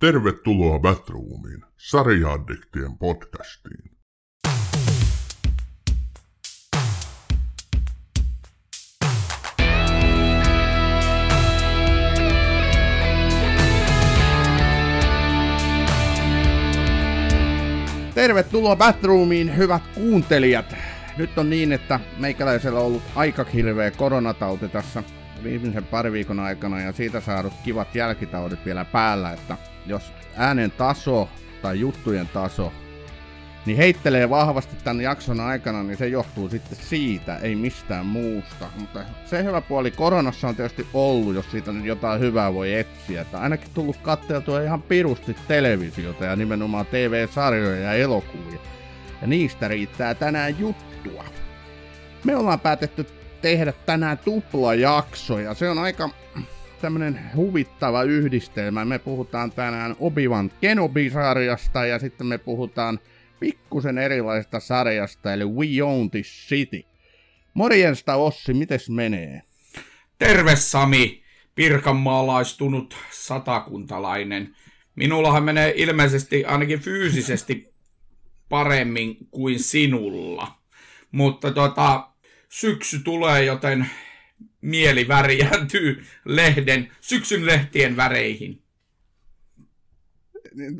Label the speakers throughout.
Speaker 1: Tervetuloa Batroomiin, sarjaaddiktien podcastiin.
Speaker 2: Tervetuloa Batroomiin, hyvät kuuntelijat. Nyt on niin, että meikäläisellä on ollut aika hirveä koronatauti tässä viimeisen pari viikon aikana ja siitä saadut kivat jälkitaudit vielä päällä, että jos äänen taso tai juttujen taso niin heittelee vahvasti tämän jakson aikana, niin se johtuu sitten siitä, ei mistään muusta. Mutta se hyvä puoli koronassa on tietysti ollut, jos siitä nyt jotain hyvää voi etsiä. Että ainakin tullut katteltua ihan pirusti televisiota ja nimenomaan TV-sarjoja ja elokuvia. Ja niistä riittää tänään juttua. Me ollaan päätetty tehdä tänään tuplajakso ja se on aika tämmönen huvittava yhdistelmä. Me puhutaan tänään Obi-Wan Kenobi-sarjasta ja sitten me puhutaan pikkusen erilaisesta sarjasta, eli We Own This City. Morjensta Ossi, mites menee?
Speaker 3: Terve Sami, pirkanmaalaistunut satakuntalainen. Minullahan menee ilmeisesti ainakin fyysisesti paremmin kuin sinulla. Mutta tota, syksy tulee, joten mieli värjääntyy lehden, syksyn lehtien väreihin.
Speaker 2: Niin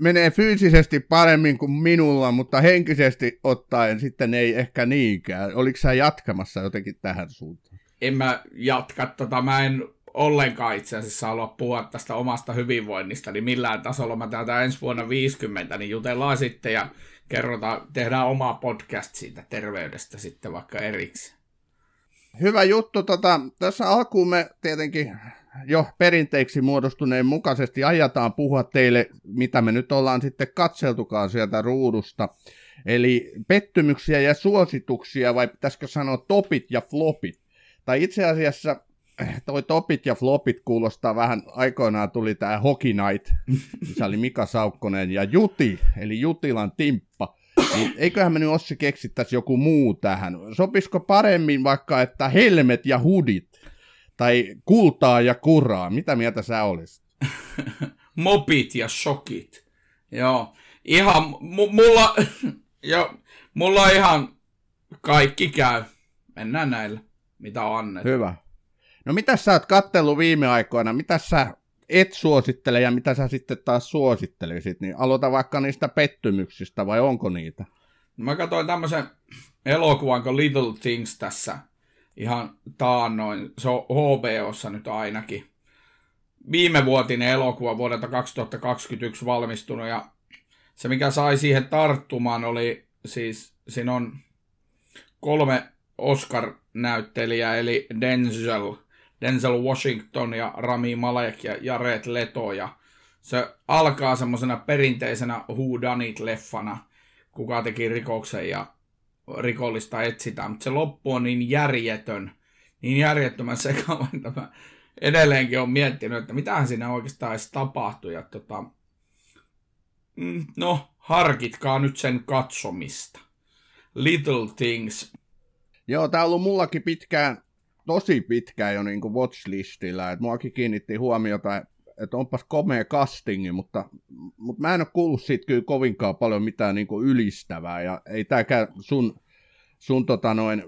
Speaker 2: menee fyysisesti paremmin kuin minulla, mutta henkisesti ottaen sitten ei ehkä niinkään. Oliko sä jatkamassa jotenkin tähän suuntaan?
Speaker 3: En mä jatka, tota, mä en ollenkaan itse asiassa halua puhua tästä omasta hyvinvoinnista, niin millään tasolla mä täältä ensi vuonna 50, niin jutellaan sitten ja kerrotaan, tehdään oma podcast siitä terveydestä sitten vaikka erikseen.
Speaker 2: Hyvä juttu. Tota, tässä alkuun me tietenkin jo perinteiksi muodostuneen mukaisesti ajataan puhua teille, mitä me nyt ollaan sitten katseltukaan sieltä ruudusta. Eli pettymyksiä ja suosituksia, vai pitäisikö sanoa topit ja flopit. Tai itse asiassa toi topit ja flopit kuulostaa vähän, aikoinaan tuli tämä Hockey Night, missä oli Mika Saukkonen ja Juti, eli Jutilan Timppa. Niin eiköhän me nyt Ossi keksittäisi joku muu tähän. Sopisiko paremmin vaikka, että helmet ja hudit? Tai kultaa ja kuraa? Mitä mieltä sä olisit?
Speaker 3: Mopit ja shokit. Joo. Ihan, m- mulla, jo, mulla ihan kaikki käy. Mennään näillä, mitä on annettu.
Speaker 2: Hyvä. No mitä sä oot kattellut viime aikoina? Mitä sä et suosittele ja mitä sä sitten taas suosittelisit? Niin aloita vaikka niistä pettymyksistä vai onko niitä?
Speaker 3: Mä katsoin tämmöisen elokuvan kuin Little Things tässä ihan taannoin. Se on HBOssa nyt ainakin. Viime vuotinen elokuva vuodelta 2021 valmistunut ja se mikä sai siihen tarttumaan oli siis, siinä on kolme Oscar-näyttelijää, eli Denzel, Denzel Washington ja Rami Malek ja Jared Leto. Ja se alkaa semmoisena perinteisenä Who Done It-leffana, kuka teki rikoksen ja rikollista etsitään, mutta se loppu on niin järjetön, niin järjettömän sekaava, että mä edelleenkin on miettinyt, että mitähän siinä oikeastaan edes tapahtui. Ja tota, mm, no, harkitkaa nyt sen katsomista. Little Things.
Speaker 2: Joo, tää on ollut mullakin pitkään, tosi pitkään jo niin kuin watchlistillä, että muakin kiinnitti huomiota, että onpas komea castingi, mutta, mutta mä en ole kuullut siitä kyllä kovinkaan paljon mitään niin kuin ylistävää, ja ei tämäkään sun, sun tota noin,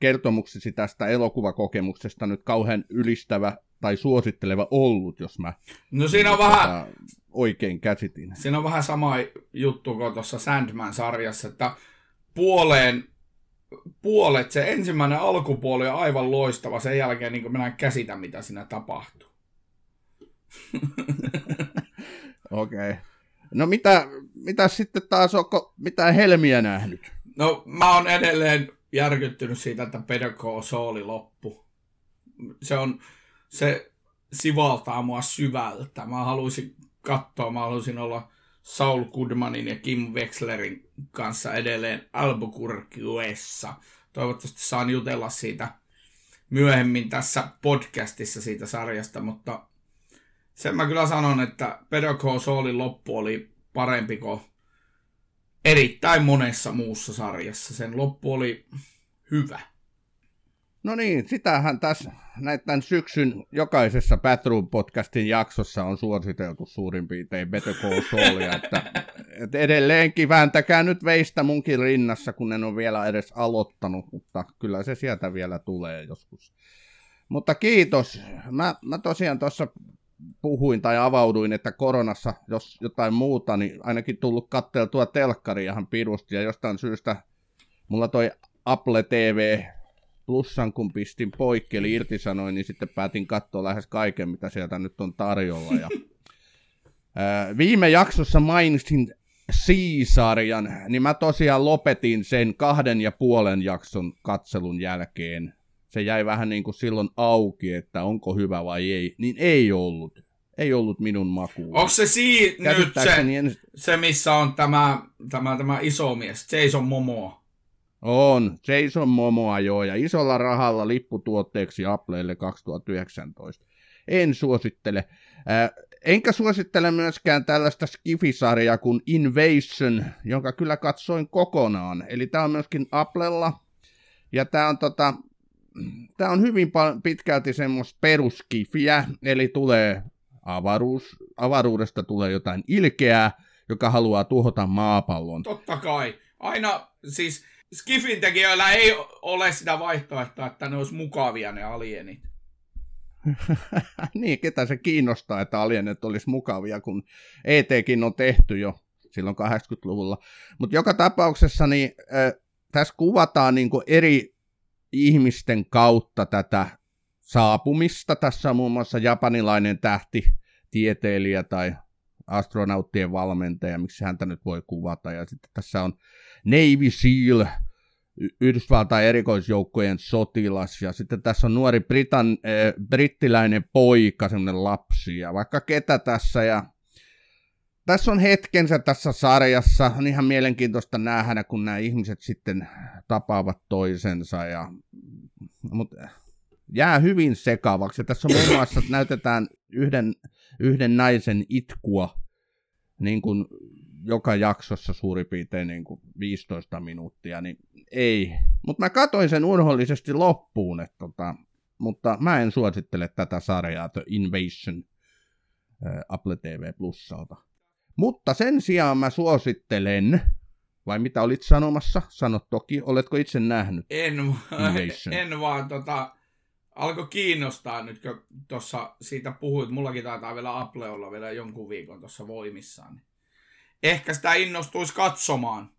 Speaker 2: kertomuksesi tästä elokuvakokemuksesta nyt kauhean ylistävä tai suositteleva ollut, jos mä
Speaker 3: no siinä on tota, vähän,
Speaker 2: oikein käsitin.
Speaker 3: Siinä on vähän sama juttu kuin tuossa Sandman-sarjassa, että puoleen puolet, se ensimmäinen alkupuoli on aivan loistava, sen jälkeen niin minä en käsitä, mitä siinä tapahtuu.
Speaker 2: Okei. Okay. No mitä, mitä sitten taas, onko mitään helmiä nähnyt?
Speaker 3: No mä oon edelleen järkyttynyt siitä, että Pedoko Sooli loppu. Se on, se sivaltaa mua syvältä. Mä haluaisin katsoa, mä haluaisin olla Saul Goodmanin ja Kim Wexlerin kanssa edelleen Albuquerqueessa. Toivottavasti saan jutella siitä myöhemmin tässä podcastissa siitä sarjasta, mutta sen mä kyllä sanon, että Better Call Saulin loppu oli parempi kuin erittäin monessa muussa sarjassa. Sen loppu oli hyvä.
Speaker 2: No niin, sitähän tässä näiden syksyn jokaisessa Batroom-podcastin jaksossa on suositeltu suurin piirtein Better Call Saulia, että, että edelleenkin vääntäkää nyt veistä munkin rinnassa, kun en ole vielä edes aloittanut, mutta kyllä se sieltä vielä tulee joskus. Mutta kiitos. Mä, mä tosiaan tuossa puhuin tai avauduin, että koronassa, jos jotain muuta, niin ainakin tullut katteltua telkkaria ihan pirusti, ja jostain syystä mulla toi Apple TV plussan, kun pistin poikki, eli irtisanoin, niin sitten päätin katsoa lähes kaiken, mitä sieltä nyt on tarjolla. Ja, ää, viime jaksossa mainitsin Caesarian, niin mä tosiaan lopetin sen kahden ja puolen jakson katselun jälkeen. Se jäi vähän niin kuin silloin auki, että onko hyvä vai ei, niin ei ollut. Ei ollut minun makuun.
Speaker 3: Onko se si- nyt se, en... se, missä on tämä, tämä, tämä iso mies, Jason Momoa?
Speaker 2: On, Jason Momoa joo, ja isolla rahalla lipputuotteeksi Applelle 2019. En suosittele. Äh, enkä suosittele myöskään tällaista skifisarjaa kuin Invasion, jonka kyllä katsoin kokonaan. Eli tämä on myöskin Applella, ja tämä on, tota, on hyvin pitkälti semmoista peruskifiä, eli tulee avaruus, avaruudesta tulee jotain ilkeää, joka haluaa tuhota maapallon.
Speaker 3: Totta kai. Aina, siis Skifin tekijöillä ei ole sitä vaihtoehtoa, että ne olisi mukavia ne alienit.
Speaker 2: niin, ketä se kiinnostaa, että alienit olisi mukavia, kun ETkin on tehty jo silloin 80-luvulla. Mutta joka tapauksessa niin, äh, tässä kuvataan niin eri ihmisten kautta tätä saapumista. Tässä on muun muassa japanilainen tähti, tieteilijä tai astronauttien valmentaja, miksi häntä nyt voi kuvata. Ja sitten tässä on Navy SEAL, Yhdysvaltain erikoisjoukkojen sotilas, ja sitten tässä on nuori Britan, äh, brittiläinen poika, semmoinen lapsi, ja vaikka ketä tässä, ja tässä on hetkensä tässä sarjassa, on ihan mielenkiintoista nähdä, kun nämä ihmiset sitten tapaavat toisensa, ja, mutta jää hyvin sekavaksi. Ja tässä on muun muassa, että näytetään yhden, yhden naisen itkua, niin kuin joka jaksossa suurin piirtein niin kuin 15 minuuttia, niin ei. Mutta mä katoin sen urhollisesti loppuun, että tota, mutta mä en suosittele tätä sarjaa The Invasion äh, Apple TV Plusalta. Mutta sen sijaan mä suosittelen, vai mitä olit sanomassa? Sano toki, oletko itse nähnyt
Speaker 3: En, Invasion? en vaan tota, alkoi kiinnostaa nyt, kun tuossa siitä puhuit. Mullakin taitaa vielä Apple olla vielä jonkun viikon tuossa voimissaan. Ehkä sitä innostuisi katsomaan.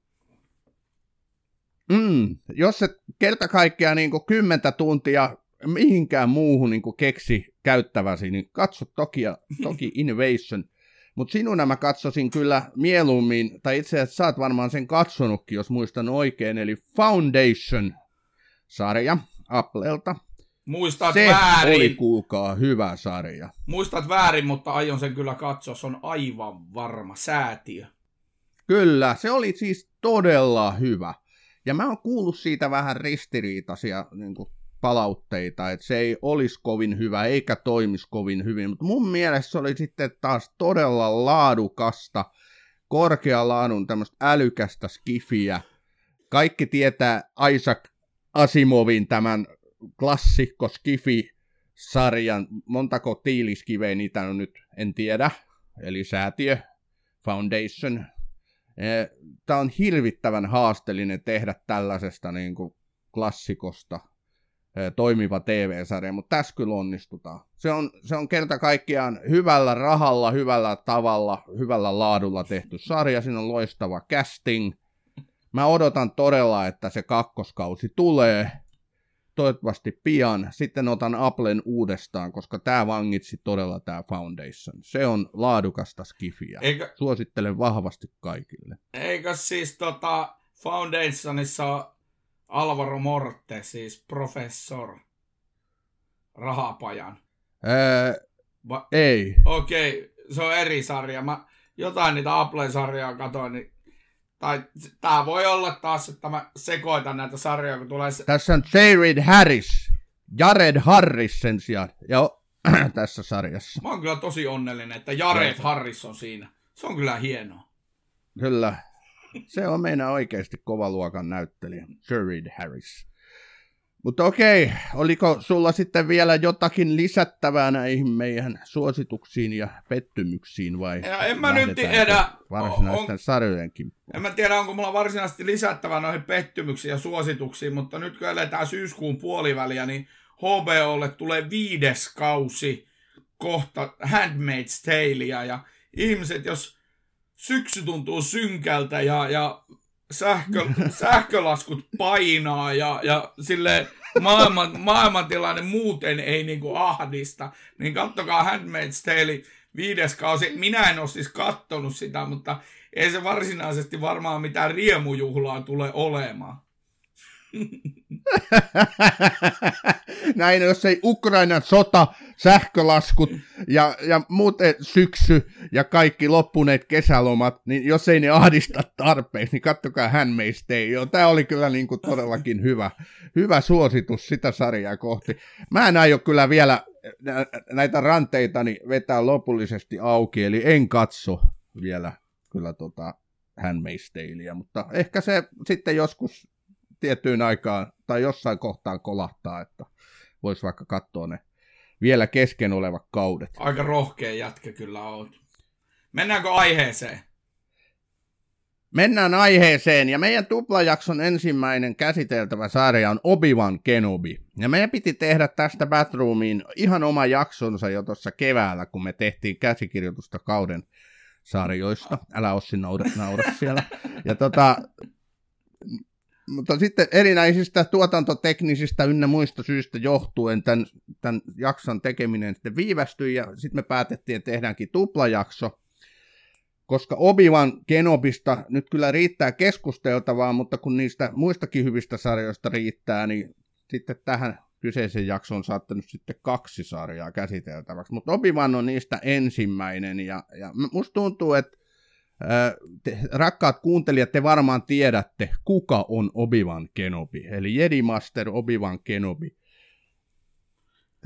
Speaker 2: Mm, jos se kerta kaikkiaan niin kymmentä tuntia mihinkään muuhun niin keksi käyttäväsi, niin katso toki, toki Innovation. Mutta sinun mä katsosin kyllä mieluummin, tai itse asiassa sä oot varmaan sen katsonutkin, jos muistan oikein, eli Foundation-sarja Applelta.
Speaker 3: Muistat
Speaker 2: se
Speaker 3: väärin.
Speaker 2: oli kuulkaa hyvä sarja.
Speaker 3: Muistat väärin, mutta aion sen kyllä katsoa. Se on aivan varma säätiö.
Speaker 2: Kyllä, se oli siis todella hyvä. Ja mä oon kuullut siitä vähän ristiriitaisia niin kuin, palautteita, että se ei olisi kovin hyvä eikä toimisi kovin hyvin, mutta mun mielestä se oli sitten taas todella laadukasta, korkealaadun tämmöistä älykästä skifiä. Kaikki tietää Isaac Asimovin tämän klassikko skifi-sarjan, montako tiiliskiveä niitä on nyt, en tiedä, eli säätiö, Foundation, Eh, Tämä on hirvittävän haasteellinen tehdä tällaisesta niin kuin klassikosta eh, toimiva TV-sarja, mutta tässä kyllä onnistutaan. Se on, se on kerta kaikkiaan hyvällä rahalla, hyvällä tavalla, hyvällä laadulla tehty sarja. Siinä on loistava casting. Mä odotan todella, että se kakkoskausi tulee toivottavasti pian. Sitten otan Applen uudestaan, koska tämä vangitsi todella tämä Foundation. Se on laadukasta skifiä. Eikä, Suosittelen vahvasti kaikille.
Speaker 3: Eikö siis tota Foundationissa Alvaro Morte, siis professor Rahapajan?
Speaker 2: Öö, Va- ei.
Speaker 3: Okei, okay, se on eri sarja. Mä jotain niitä Apple-sarjaa katoin, niin tai tää voi olla taas, että mä sekoitan näitä sarjoja, kun tulee...
Speaker 2: Tässä on Jared Harris, Jared Harris sen sijaan, joo, tässä sarjassa.
Speaker 3: Mä oon kyllä tosi onnellinen, että Jared Harris on siinä. Se on kyllä hienoa.
Speaker 2: Kyllä. Se on meidän oikeasti kova luokan näyttelijä, Jared Harris. Mutta okei, oliko sulla sitten vielä jotakin lisättävää näihin meidän suosituksiin ja pettymyksiin vai?
Speaker 3: Ja en mä nyt tiedä.
Speaker 2: Varsinaisten on, sarjojenkin.
Speaker 3: En mä tiedä, onko mulla varsinaisesti lisättävää noihin pettymyksiin ja suosituksiin, mutta nyt kun eletään syyskuun puoliväliä, niin HBOlle tulee viides kausi kohta Handmaid's Taleia ja ihmiset, jos syksy tuntuu synkältä ja, ja sähkö, sähkölaskut painaa ja, ja sille maailman, maailmantilanne muuten ei niinku ahdista, niin kattokaa Handmaid's Tale viides kausi. Minä en ole siis kattonut sitä, mutta ei se varsinaisesti varmaan mitään riemujuhlaa tule olemaan.
Speaker 2: Näin, jos ei Ukrainan sota, sähkölaskut ja, ja muuten syksy ja kaikki loppuneet kesälomat, niin jos ei ne ahdista tarpeeksi, niin kattokaa Handmaid's Tale. Joo, tämä oli kyllä niin kuin todellakin hyvä, hyvä suositus sitä sarjaa kohti. Mä en aio kyllä vielä näitä ranteitani vetää lopullisesti auki, eli en katso vielä kyllä tota Handmaid's Talea, mutta ehkä se sitten joskus tiettyyn aikaan tai jossain kohtaan kolahtaa, että voisi vaikka katsoa ne vielä kesken olevat kaudet.
Speaker 3: Aika rohkea jätkä kyllä oot. Mennäänkö aiheeseen?
Speaker 2: Mennään aiheeseen, ja meidän tuplajakson ensimmäinen käsiteltävä sarja on Obi-Wan Kenobi. Ja meidän piti tehdä tästä Batroomiin ihan oma jaksonsa jo tuossa keväällä, kun me tehtiin käsikirjoitusta kauden sarjoista. Älä Ossi naura, naura siellä. Ja tota, mutta sitten erinäisistä tuotantoteknisistä ynnä muista syistä johtuen tämän, tämän jakson tekeminen sitten viivästyi ja sitten me päätettiin, että tehdäänkin tuplajakso, koska Obi-Wan Kenobista nyt kyllä riittää keskusteltavaa, mutta kun niistä muistakin hyvistä sarjoista riittää, niin sitten tähän kyseisen jakson on saattanut sitten kaksi sarjaa käsiteltäväksi. Mutta Obi-Wan on niistä ensimmäinen ja, ja musta tuntuu, että te, rakkaat kuuntelijat, te varmaan tiedätte, kuka on Obi-Wan Kenobi, eli Jedi Master Obi-Wan Kenobi.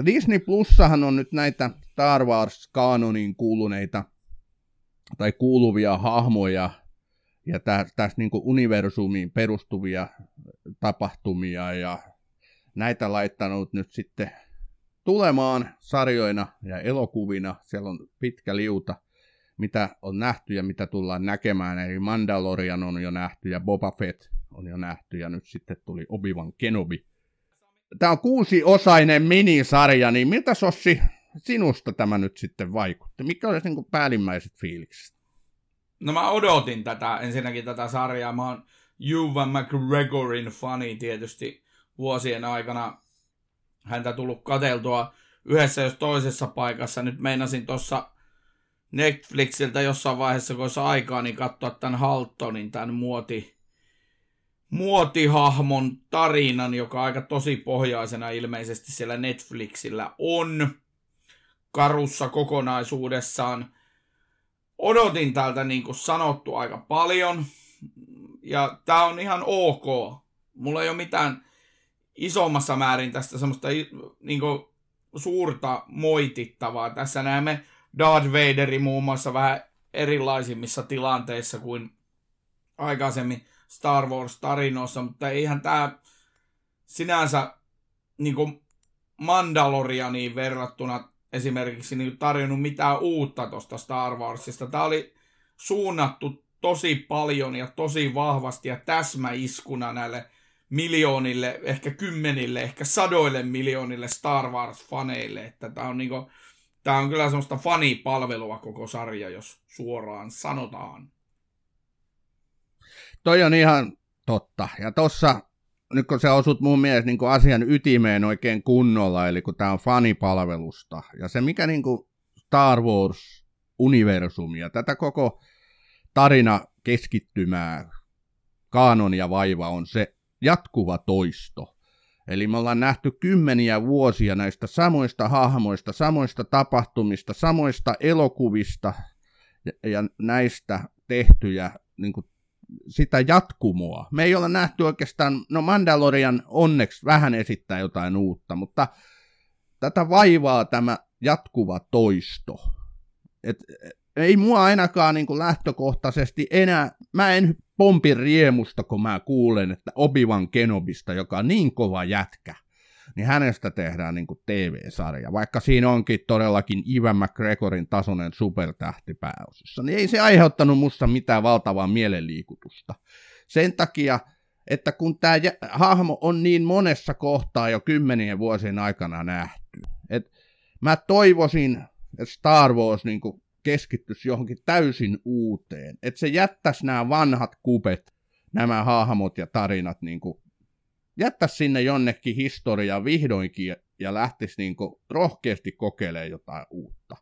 Speaker 2: Disney Plussahan on nyt näitä Star Wars-kaanonin kuuluneita tai kuuluvia hahmoja ja tässä niin universumiin perustuvia tapahtumia ja näitä laittanut nyt sitten tulemaan sarjoina ja elokuvina. Siellä on pitkä liuta mitä on nähty ja mitä tullaan näkemään. Eli Mandalorian on jo nähty ja Boba Fett on jo nähty ja nyt sitten tuli Obi-Wan Kenobi. Tämä on kuusi-osainen minisarja, niin miltä Sossi sinusta tämä nyt sitten vaikutti? Mikä olisi niin päällimmäiset fiilikset?
Speaker 3: No mä odotin tätä, ensinnäkin tätä sarjaa. Mä oon Juvan McGregorin fani tietysti vuosien aikana. Häntä tullut kateltua yhdessä jos toisessa paikassa. Nyt meinasin tuossa Netflixiltä jossain vaiheessa, kun olisi aikaa, niin katsoa tämän Haltonin, tämän muoti, muotihahmon tarinan, joka aika tosi pohjaisena ilmeisesti siellä Netflixillä on karussa kokonaisuudessaan. Odotin tältä niin kuin sanottu aika paljon, ja tämä on ihan ok. Mulla ei ole mitään isommassa määrin tästä semmoista niin kuin, suurta moitittavaa. Tässä näemme Darth Vaderi muun muassa vähän erilaisimmissa tilanteissa kuin aikaisemmin Star Wars-tarinoissa, mutta eihän tämä sinänsä niin kuin Mandalorianiin verrattuna esimerkiksi niin tarjonnut mitään uutta tuosta Star Warsista. Tämä oli suunnattu tosi paljon ja tosi vahvasti ja täsmäiskuna näille miljoonille, ehkä kymmenille, ehkä sadoille miljoonille Star Wars-faneille, että tämä on niinku Tämä on kyllä semmoista fanipalvelua koko sarja, jos suoraan sanotaan.
Speaker 2: Toi on ihan totta. Ja tossa, nyt kun se osut mun mielestä niin asian ytimeen oikein kunnolla, eli kun tämä on fanipalvelusta, ja se mikä niin Star Wars-universumi ja tätä koko tarina keskittymää, kaanon ja vaiva on se jatkuva toisto. Eli me ollaan nähty kymmeniä vuosia näistä samoista hahmoista, samoista tapahtumista, samoista elokuvista ja, ja näistä tehtyjä niin kuin, sitä jatkumoa. Me ei olla nähty oikeastaan, no Mandalorian onneksi vähän esittää jotain uutta, mutta tätä vaivaa tämä jatkuva toisto. Et, ei mua ainakaan niin kuin lähtökohtaisesti enää, mä en pompi riemusta, kun mä kuulen, että Obivan Kenobista, joka on niin kova jätkä, niin hänestä tehdään niin kuin TV-sarja, vaikka siinä onkin todellakin Ivan McGregorin tasoinen supertähti pääosissa, niin ei se aiheuttanut musta mitään valtavaa mielenliikutusta. Sen takia, että kun tämä hahmo on niin monessa kohtaa jo kymmenien vuosien aikana nähty, että mä toivoisin, että Star Wars niin kuin keskittyisi johonkin täysin uuteen, että se jättäisi nämä vanhat kupet, nämä hahmot ja tarinat niin kuin jättäisi sinne jonnekin historiaan vihdoinkin ja lähtisi niin kuin rohkeasti kokeilemaan jotain uutta.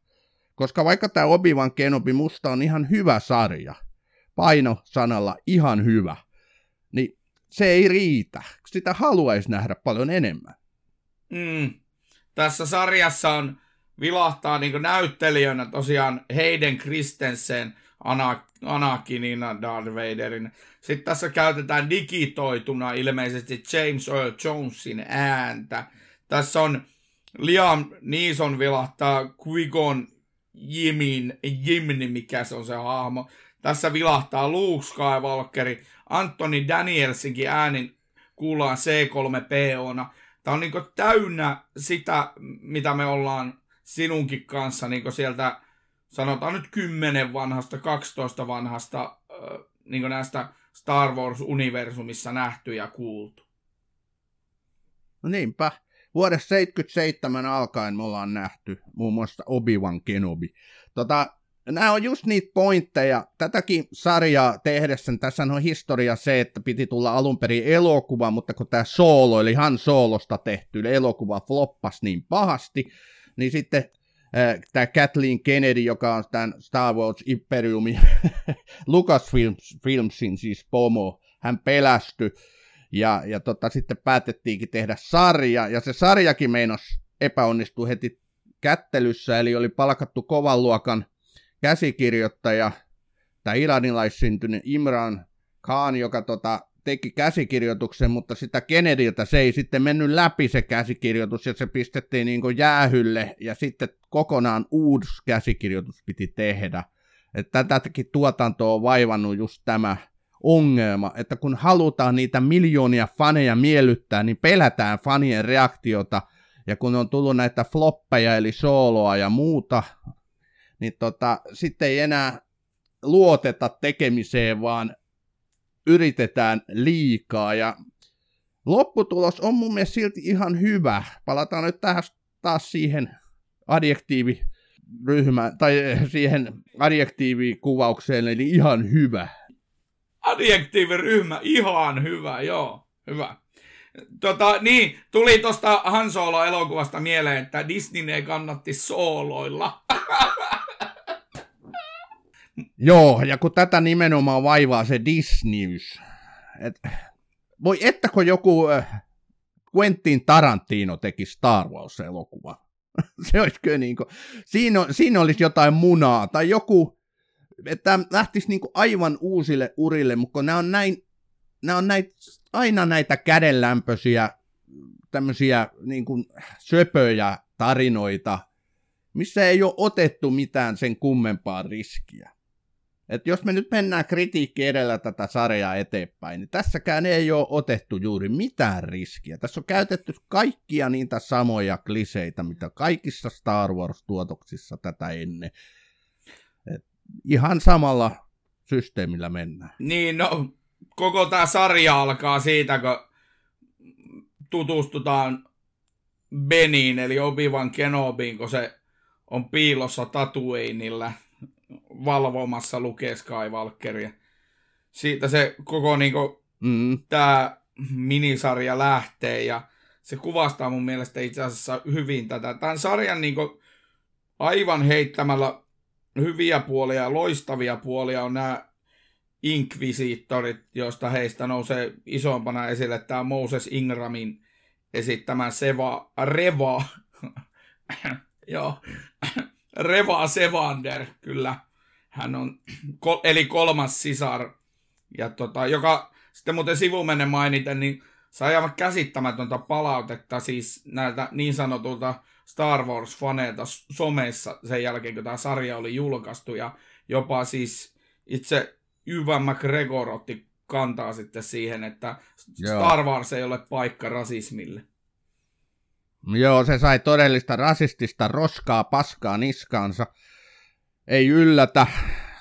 Speaker 2: Koska vaikka tämä Obi-Wan Kenobi musta on ihan hyvä sarja, paino sanalla ihan hyvä, niin se ei riitä. Sitä haluaisi nähdä paljon enemmän.
Speaker 3: Mm. Tässä sarjassa on vilahtaa niin näyttelijänä tosiaan Hayden Christensen Anakinina Darth Vaderin. Sitten tässä käytetään digitoituna ilmeisesti James Earl Jonesin ääntä. Tässä on Liam Neeson vilahtaa Quigon Jimin, Jimni, mikä se on se hahmo. Tässä vilahtaa Luke Skywalkeri. Anthony Danielsinkin äänin kuullaan C3POna. Tämä on niin täynnä sitä, mitä me ollaan sinunkin kanssa niin sieltä, sanotaan nyt 10 vanhasta, 12 vanhasta niin näistä Star Wars-universumissa nähty ja kuultu.
Speaker 2: No niinpä. Vuodesta 77 alkaen me ollaan nähty muun muassa Obi-Wan Kenobi. Tota, nämä on just niitä pointteja. Tätäkin sarjaa tehdessä, tässä on historia se, että piti tulla alun perin elokuva, mutta kun tämä Solo, eli Han Solosta tehty elokuva floppas niin pahasti, niin sitten äh, tämä Kathleen Kennedy, joka on tämän Star Wars Imperiumin Lucasfilmsin siis pomo, hän pelästyi, ja, ja tota, sitten päätettiinkin tehdä sarja, ja se sarjakin meinasi epäonnistua heti kättelyssä, eli oli palkattu kovan luokan käsikirjoittaja, tämä iranilaissyntynyt Imran Khan, joka tota, teki käsikirjoituksen, mutta sitä Kennedyltä se ei sitten mennyt läpi se käsikirjoitus ja se pistettiin niin kuin jäähylle ja sitten kokonaan uusi käsikirjoitus piti tehdä. Että tätäkin tuotantoa on vaivannut just tämä ongelma, että kun halutaan niitä miljoonia faneja miellyttää, niin pelätään fanien reaktiota, ja kun on tullut näitä floppeja, eli sooloa ja muuta, niin tota, sitten ei enää luoteta tekemiseen, vaan yritetään liikaa ja lopputulos on mun mielestä silti ihan hyvä. Palataan nyt tähän taas siihen adjektiivi ryhmä, tai siihen adjektiivikuvaukseen, eli ihan hyvä.
Speaker 3: Adjektiiviryhmä, ihan hyvä, joo, hyvä. Tota, niin, tuli tuosta Han Solo-elokuvasta mieleen, että Disney ei kannatti sooloilla.
Speaker 2: Joo, ja kun tätä nimenomaan vaivaa se Disneys, et, voi ettäkö joku äh, Quentin Tarantino teki Star Wars-elokuva. se olisi kyllä niin kuin, siinä, siinä olisi jotain munaa, tai joku, että lähtisi niin kuin aivan uusille urille, mutta kun nämä on näin, nämä on näitä, aina näitä kädenlämpöisiä, tämmöisiä niin kuin söpöjä tarinoita, missä ei ole otettu mitään sen kummempaa riskiä. Et jos me nyt mennään kritiikki edellä tätä sarjaa eteenpäin, niin tässäkään ei ole otettu juuri mitään riskiä. Tässä on käytetty kaikkia niitä samoja kliseitä, mitä kaikissa Star Wars-tuotoksissa tätä ennen. Et ihan samalla systeemillä mennään.
Speaker 3: Niin, no koko tämä sarja alkaa siitä, kun tutustutaan Beniin, eli Obi-Wan Kenobiin, kun se on piilossa Tatooinilla – valvomassa lukee Skywalkeria. Siitä se koko niinku, mm. tämä minisarja lähtee ja se kuvastaa mun mielestä itse asiassa hyvin tätä. Tämän sarjan niinku, aivan heittämällä hyviä puolia ja loistavia puolia on nämä Inquisitorit, joista heistä nousee isompana esille tämä Moses Ingramin esittämä Seva Reva. Joo, Reva Sevander, kyllä. Hän on, eli kolmas sisar, ja tota, joka sitten muuten sivumennen mainiten, niin sai aivan käsittämätöntä palautetta siis näiltä niin sanotulta Star Wars-faneilta somessa sen jälkeen, kun tämä sarja oli julkaistu, ja jopa siis itse Yvän McGregor otti kantaa sitten siihen, että Joo. Star Wars ei ole paikka rasismille.
Speaker 2: Joo, se sai todellista rasistista roskaa paskaa niskaansa. Ei yllätä,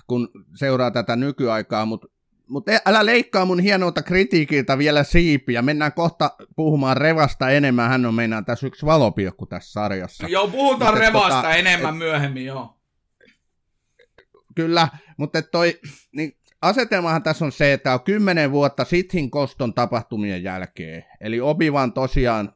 Speaker 2: kun seuraa tätä nykyaikaa, mutta mutta älä leikkaa mun hienolta kritiikiltä vielä siipiä. Mennään kohta puhumaan Revasta enemmän. Hän on meinaan tässä yksi valopilkku tässä sarjassa.
Speaker 3: Joo, puhutaan mutta Revasta tota, enemmän et, myöhemmin, joo.
Speaker 2: Kyllä, mutta toi, niin asetelmahan tässä on se, että on kymmenen vuotta Sithin koston tapahtumien jälkeen. Eli Obivan tosiaan,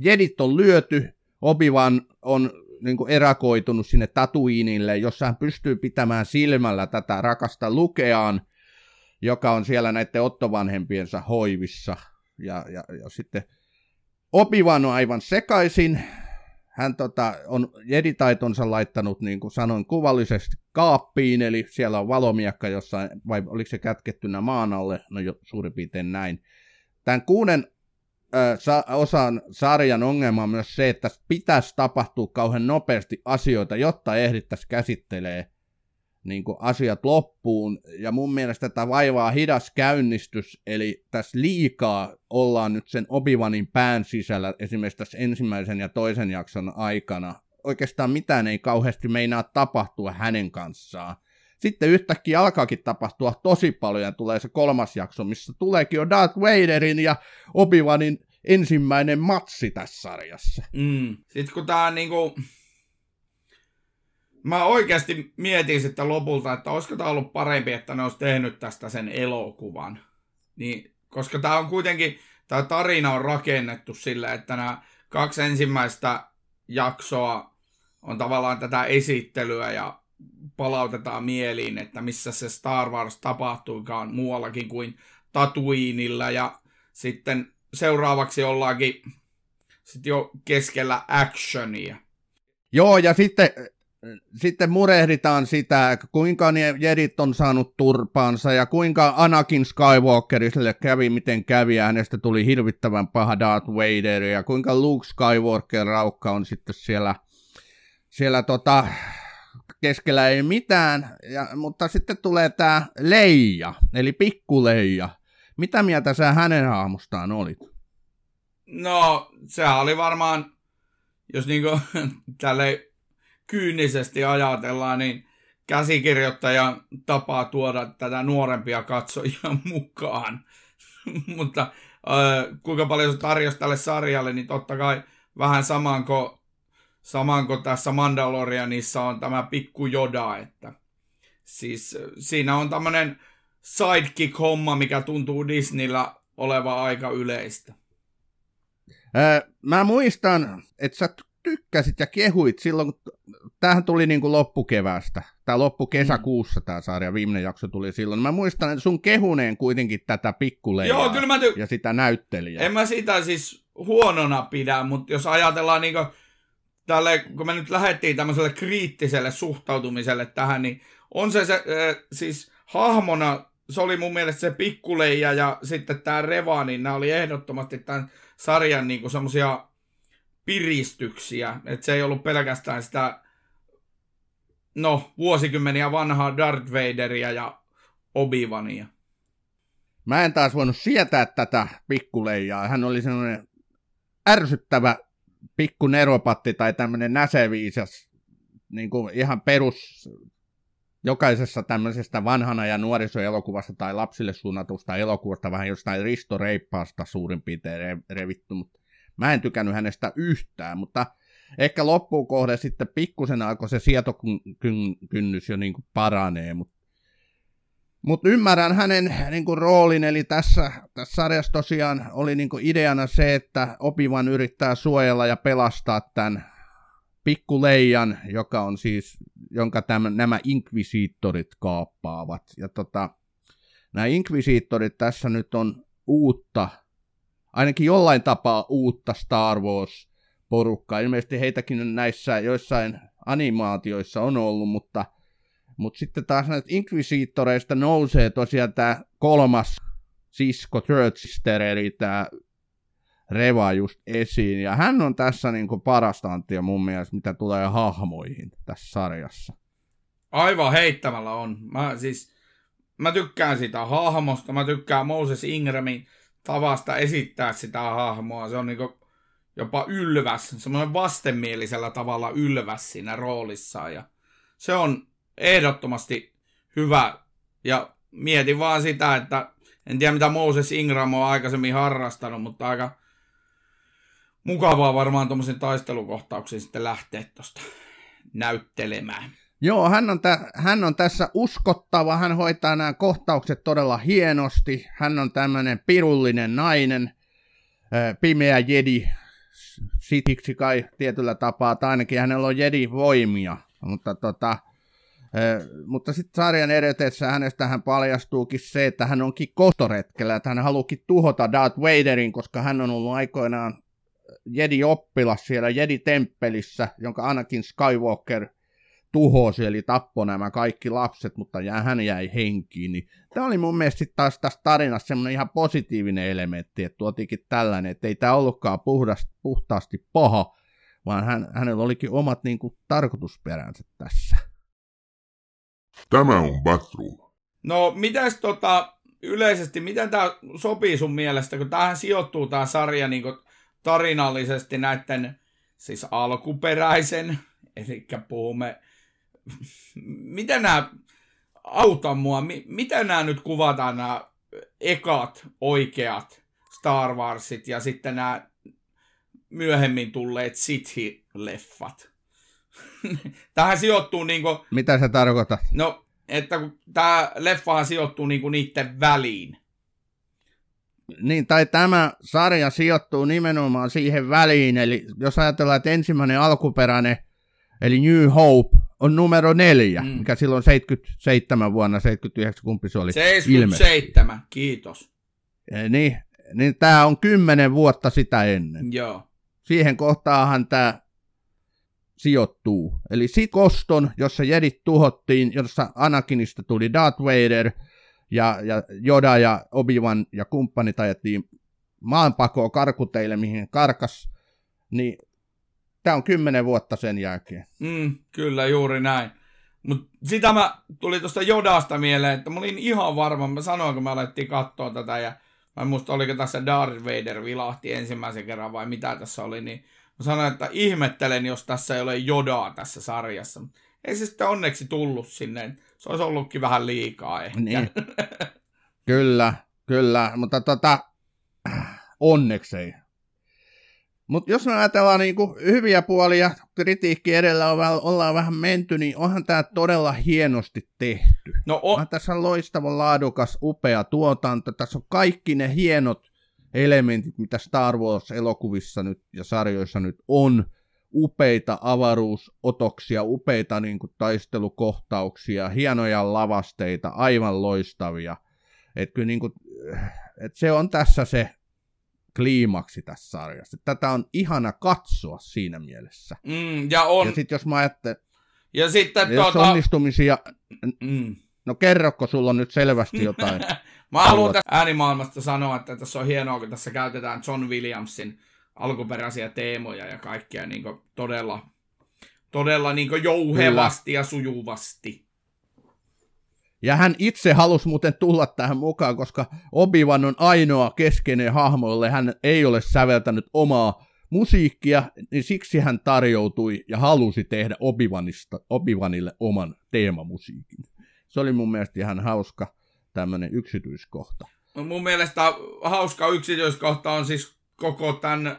Speaker 2: jedit on lyöty, Obivan on niin kuin erakoitunut sinne Tatuinille, jossa hän pystyy pitämään silmällä tätä rakasta lukeaan, joka on siellä näiden ottovanhempiensa hoivissa. Ja, ja, ja sitten Opivan on aivan sekaisin. Hän tota, on jeditaitonsa laittanut, niin kuin sanoin, kuvallisesti kaappiin, eli siellä on valomiekka jossain, vai oliko se kätkettynä maan alle, no jo suurin piirtein näin. Tämän kuuden sa- osan sarjan ongelma on myös se, että pitäisi tapahtua kauhean nopeasti asioita, jotta ehdittäisi käsittelee niin asiat loppuun, ja mun mielestä tätä vaivaa hidas käynnistys, eli tässä liikaa ollaan nyt sen Obivanin pään sisällä, esimerkiksi tässä ensimmäisen ja toisen jakson aikana. Oikeastaan mitään ei kauheasti meinaa tapahtua hänen kanssaan. Sitten yhtäkkiä alkaakin tapahtua tosi paljon, ja tulee se kolmas jakso, missä tuleekin jo Darth Vaderin ja Obivanin ensimmäinen matsi tässä sarjassa.
Speaker 3: Mm. Sitten kun tää niinku mä oikeasti mietin sitten lopulta, että olisiko tämä ollut parempi, että ne olisi tehnyt tästä sen elokuvan. Niin, koska tämä on kuitenkin, tämä tarina on rakennettu sillä, että nämä kaksi ensimmäistä jaksoa on tavallaan tätä esittelyä ja palautetaan mieliin, että missä se Star Wars tapahtuikaan muuallakin kuin Tatooinilla ja sitten seuraavaksi ollaankin sitten jo keskellä actionia.
Speaker 2: Joo, ja sitten sitten murehditaan sitä, kuinka ne jedit on saanut turpaansa ja kuinka Anakin Skywalkerille kävi miten kävi ja hänestä tuli hirvittävän paha Darth Vader ja kuinka Luke Skywalker raukka on sitten siellä, siellä tota, keskellä ei mitään, ja, mutta sitten tulee tämä Leija, eli pikkuleija. Mitä mieltä sä hänen hahmostaan olit?
Speaker 3: No, sehän oli varmaan, jos niinku tälle kyynisesti ajatellaan, niin käsikirjoittajan tapaa tuoda tätä nuorempia katsojia mukaan. Mutta äh, kuinka paljon se tarjosi tälle sarjalle, niin totta kai vähän saman kuin, saman kuin tässä Mandalorianissa on tämä pikku Joda, että siis siinä on tämmöinen sidekick-homma, mikä tuntuu Disneyllä oleva aika yleistä.
Speaker 2: mä muistan, että sä tykkäsit ja kehuit silloin, kun tämähän tuli niin kuin loppukevästä, tai loppukesäkuussa tämä sarja, viimeinen jakso tuli silloin. Mä muistan, että sun kehuneen kuitenkin tätä pikkuleijaa Joo, kyllä mä ty- ja sitä näyttelijää.
Speaker 3: En mä sitä siis huonona pidä, mutta jos ajatellaan niin kuin, tälle, kun me nyt lähdettiin tämmöiselle kriittiselle suhtautumiselle tähän, niin on se, se äh, siis hahmona, se oli mun mielestä se pikkuleija ja sitten tämä Reva, niin nämä oli ehdottomasti tämän sarjan niin semmoisia piristyksiä. Että se ei ollut pelkästään sitä no, vuosikymmeniä vanhaa Darth Vaderia ja Obivania.
Speaker 2: Mä en taas voinut sietää tätä pikkuleijaa. Hän oli sellainen ärsyttävä pikku neropatti tai tämmöinen näseviisas, niin kuin ihan perus jokaisessa tämmöisestä vanhana ja nuorisoelokuvasta tai lapsille suunnatusta elokuvasta vähän jostain Risto Reippaasta suurin piirtein revitty, mutta Mä en tykännyt hänestä yhtään, mutta ehkä loppuun kohde sitten pikkusen alkoi se sietokynnys jo niin kuin paranee, mutta mutta ymmärrän hänen niin kuin, roolin, eli tässä, tässä sarjassa tosiaan oli niin kuin, ideana se, että Opivan yrittää suojella ja pelastaa tämän pikkuleijan, joka on siis, jonka tämän, nämä inkvisiittorit kaappaavat. Ja tota, nämä inkvisiittorit tässä nyt on uutta ainakin jollain tapaa uutta Star Wars-porukkaa. Ilmeisesti heitäkin näissä joissain animaatioissa on ollut, mutta, mutta sitten taas näistä Inquisitoreista nousee tosiaan tämä kolmas sisko Third Sister, eli tämä Reva just esiin. Ja hän on tässä niin kuin parasta antia mun mielestä, mitä tulee hahmoihin tässä sarjassa.
Speaker 3: Aivan heittämällä on. Mä siis, mä tykkään sitä hahmosta, mä tykkään Moses Ingramin tavasta esittää sitä hahmoa. Se on niinku jopa ylväs, semmoinen vastenmielisellä tavalla ylväs siinä roolissaan. Ja se on ehdottomasti hyvä. Ja mietin vaan sitä, että en tiedä mitä Moses Ingram on aikaisemmin harrastanut, mutta aika mukavaa varmaan tuommoisen taistelukohtauksiin sitten lähteä tuosta näyttelemään.
Speaker 2: Joo, hän on, tä- hän on tässä uskottava, hän hoitaa nämä kohtaukset todella hienosti, hän on tämmöinen pirullinen nainen, pimeä jedi, sitiksi kai tietyllä tapaa, tai ainakin hänellä on jedi-voimia, mutta tota, mutta sitten sarjan edetessä hänestähän paljastuukin se, että hän onkin kostoretkellä, että hän haluukin tuhota Darth Vaderin, koska hän on ollut aikoinaan Jedi-oppilas siellä Jedi-temppelissä, jonka ainakin Skywalker tuhosi, eli tappoi nämä kaikki lapset, mutta jää, hän jäi henkiin. Niin tämä oli mun mielestä taas tässä tarinassa semmoinen ihan positiivinen elementti, että tuotiinkin tällainen, että ei tämä ollutkaan puhdas, puhtaasti paha, vaan hän, hänellä olikin omat niin kuin, tarkoitusperänsä tässä.
Speaker 1: Tämä on Batroom.
Speaker 3: No, mitäs tota, yleisesti, miten tämä sopii sun mielestä, kun tähän sijoittuu tämä sarja niin tarinallisesti näiden siis alkuperäisen, eli puhumme, miten nämä, auta mua, miten nämä nyt kuvataan nämä ekat oikeat Star Warsit ja sitten nämä myöhemmin tulleet Sithi-leffat. Tähän sijoittuu niinku...
Speaker 2: Mitä se tarkoittaa?
Speaker 3: No, että kun tämä leffahan sijoittuu niinku niiden väliin.
Speaker 2: Niin, tai tämä sarja sijoittuu nimenomaan siihen väliin, eli jos ajatellaan, että ensimmäinen alkuperäinen, eli New Hope, on numero neljä, mm. mikä silloin 77 vuonna, 79, kumpi se oli
Speaker 3: 77, ilmestyi. kiitos.
Speaker 2: Ja niin, niin tämä on kymmenen vuotta sitä ennen.
Speaker 3: Joo.
Speaker 2: Siihen kohtaahan tämä sijoittuu. Eli Sikoston, jossa jedit tuhottiin, jossa Anakinista tuli Darth Vader, ja, ja Joda ja Obi-Wan ja kumppanit ajettiin maanpakoon karkuteille, mihin karkas, niin tämä on kymmenen vuotta sen jälkeen.
Speaker 3: Mm, kyllä, juuri näin. Mutta sitä mä tuli tuosta Jodasta mieleen, että mä olin ihan varma, mä sanoin, kun me alettiin katsoa tätä, ja mä en muista, oliko tässä Darth Vader vilahti ensimmäisen kerran vai mitä tässä oli, niin Mä sanoin, että ihmettelen, jos tässä ei ole jodaa tässä sarjassa. Ei se sitten onneksi tullut sinne. Se olisi ollutkin vähän liikaa ehkä. Niin.
Speaker 2: kyllä, kyllä, mutta tota, onneksi ei. Mutta jos me ajatellaan niinku hyviä puolia, kritiikki edellä on, ollaan vähän menty, niin onhan tämä todella hienosti tehty. No on. Tässä on loistava, laadukas, upea tuotanto. Tässä on kaikki ne hienot elementit, mitä Star Wars-elokuvissa nyt ja sarjoissa nyt on, upeita avaruusotoksia, upeita niin kuin, taistelukohtauksia, hienoja lavasteita, aivan loistavia. Et kyllä, niin kuin, et se on tässä se kliimaksi tässä sarjassa. Tätä on ihana katsoa siinä mielessä.
Speaker 3: Mm, ja on...
Speaker 2: Ja sitten jos mä ajattelen,
Speaker 3: ja sitten
Speaker 2: ja tuota... onnistumisia, mm. no kerroko sulla on nyt selvästi jotain
Speaker 3: Mä haluan tästä äänimaailmasta sanoa, että tässä on hienoa, kun tässä käytetään John Williamsin alkuperäisiä teemoja ja kaikkea niin todella, todella niin jouhevasti Kyllä. ja sujuvasti.
Speaker 2: Ja hän itse halusi muuten tulla tähän mukaan, koska Obivan on ainoa keskeinen hahmo, jolle hän ei ole säveltänyt omaa musiikkia, niin siksi hän tarjoutui ja halusi tehdä Obivanista, Obivanille oman teemamusiikin. Se oli mun mielestä ihan hauska tämmöinen yksityiskohta.
Speaker 3: No mun mielestä hauska yksityiskohta on siis koko tämän,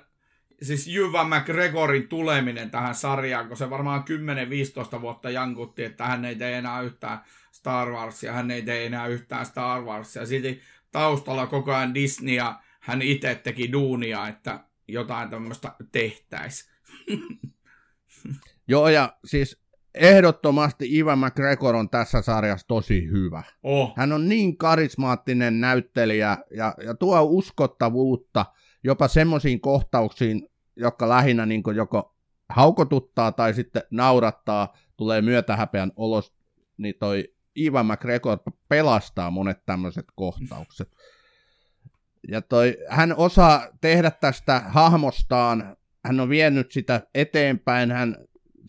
Speaker 3: siis Jyvä McGregorin tuleminen tähän sarjaan, kun se varmaan 10-15 vuotta jankutti, että hän ei tee enää yhtään Star Warsia, hän ei tee enää yhtään Star Warsia. Sitten taustalla koko ajan Disney ja hän itse teki duunia, että jotain tämmöistä tehtäisi.
Speaker 2: Joo, ja siis ehdottomasti Ivan McGregor on tässä sarjassa tosi hyvä.
Speaker 3: Oh.
Speaker 2: Hän on niin karismaattinen näyttelijä ja, ja tuo uskottavuutta jopa semmoisiin kohtauksiin, jotka lähinnä niin joko haukotuttaa tai sitten naurattaa, tulee myötähäpeän olos, niin toi Ivan McGregor pelastaa monet tämmöiset kohtaukset. Ja toi, hän osaa tehdä tästä hahmostaan, hän on vienyt sitä eteenpäin, hän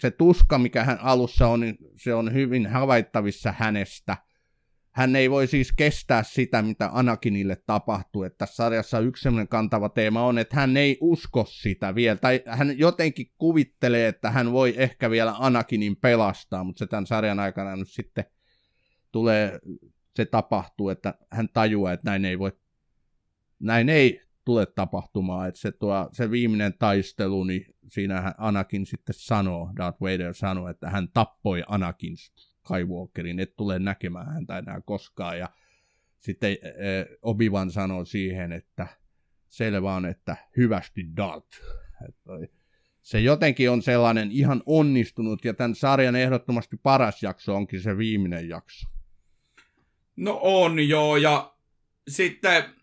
Speaker 2: se tuska, mikä hän alussa on, niin se on hyvin havaittavissa hänestä. hän ei voi siis kestää sitä, mitä Anakinille tapahtuu. Että tässä sarjassa yksi sellainen kantava teema on, että hän ei usko sitä vielä, tai hän jotenkin kuvittelee, että hän voi ehkä vielä Anakinin pelastaa, mutta se tämän sarjan aikana nyt sitten tulee, se tapahtuu, että hän tajuaa, että näin ei voi, näin ei tule tapahtumaan, että se, tuo, se viimeinen taistelu, niin siinähän Anakin sitten sanoo, Darth Vader sanoo, että hän tappoi Anakin Skywalkerin, et tule näkemään häntä enää koskaan, ja sitten eh, Obi-Wan sanoo siihen, että selvä on, että hyvästi Darth. Se jotenkin on sellainen ihan onnistunut, ja tämän sarjan ehdottomasti paras jakso onkin se viimeinen jakso.
Speaker 3: No on joo, ja sitten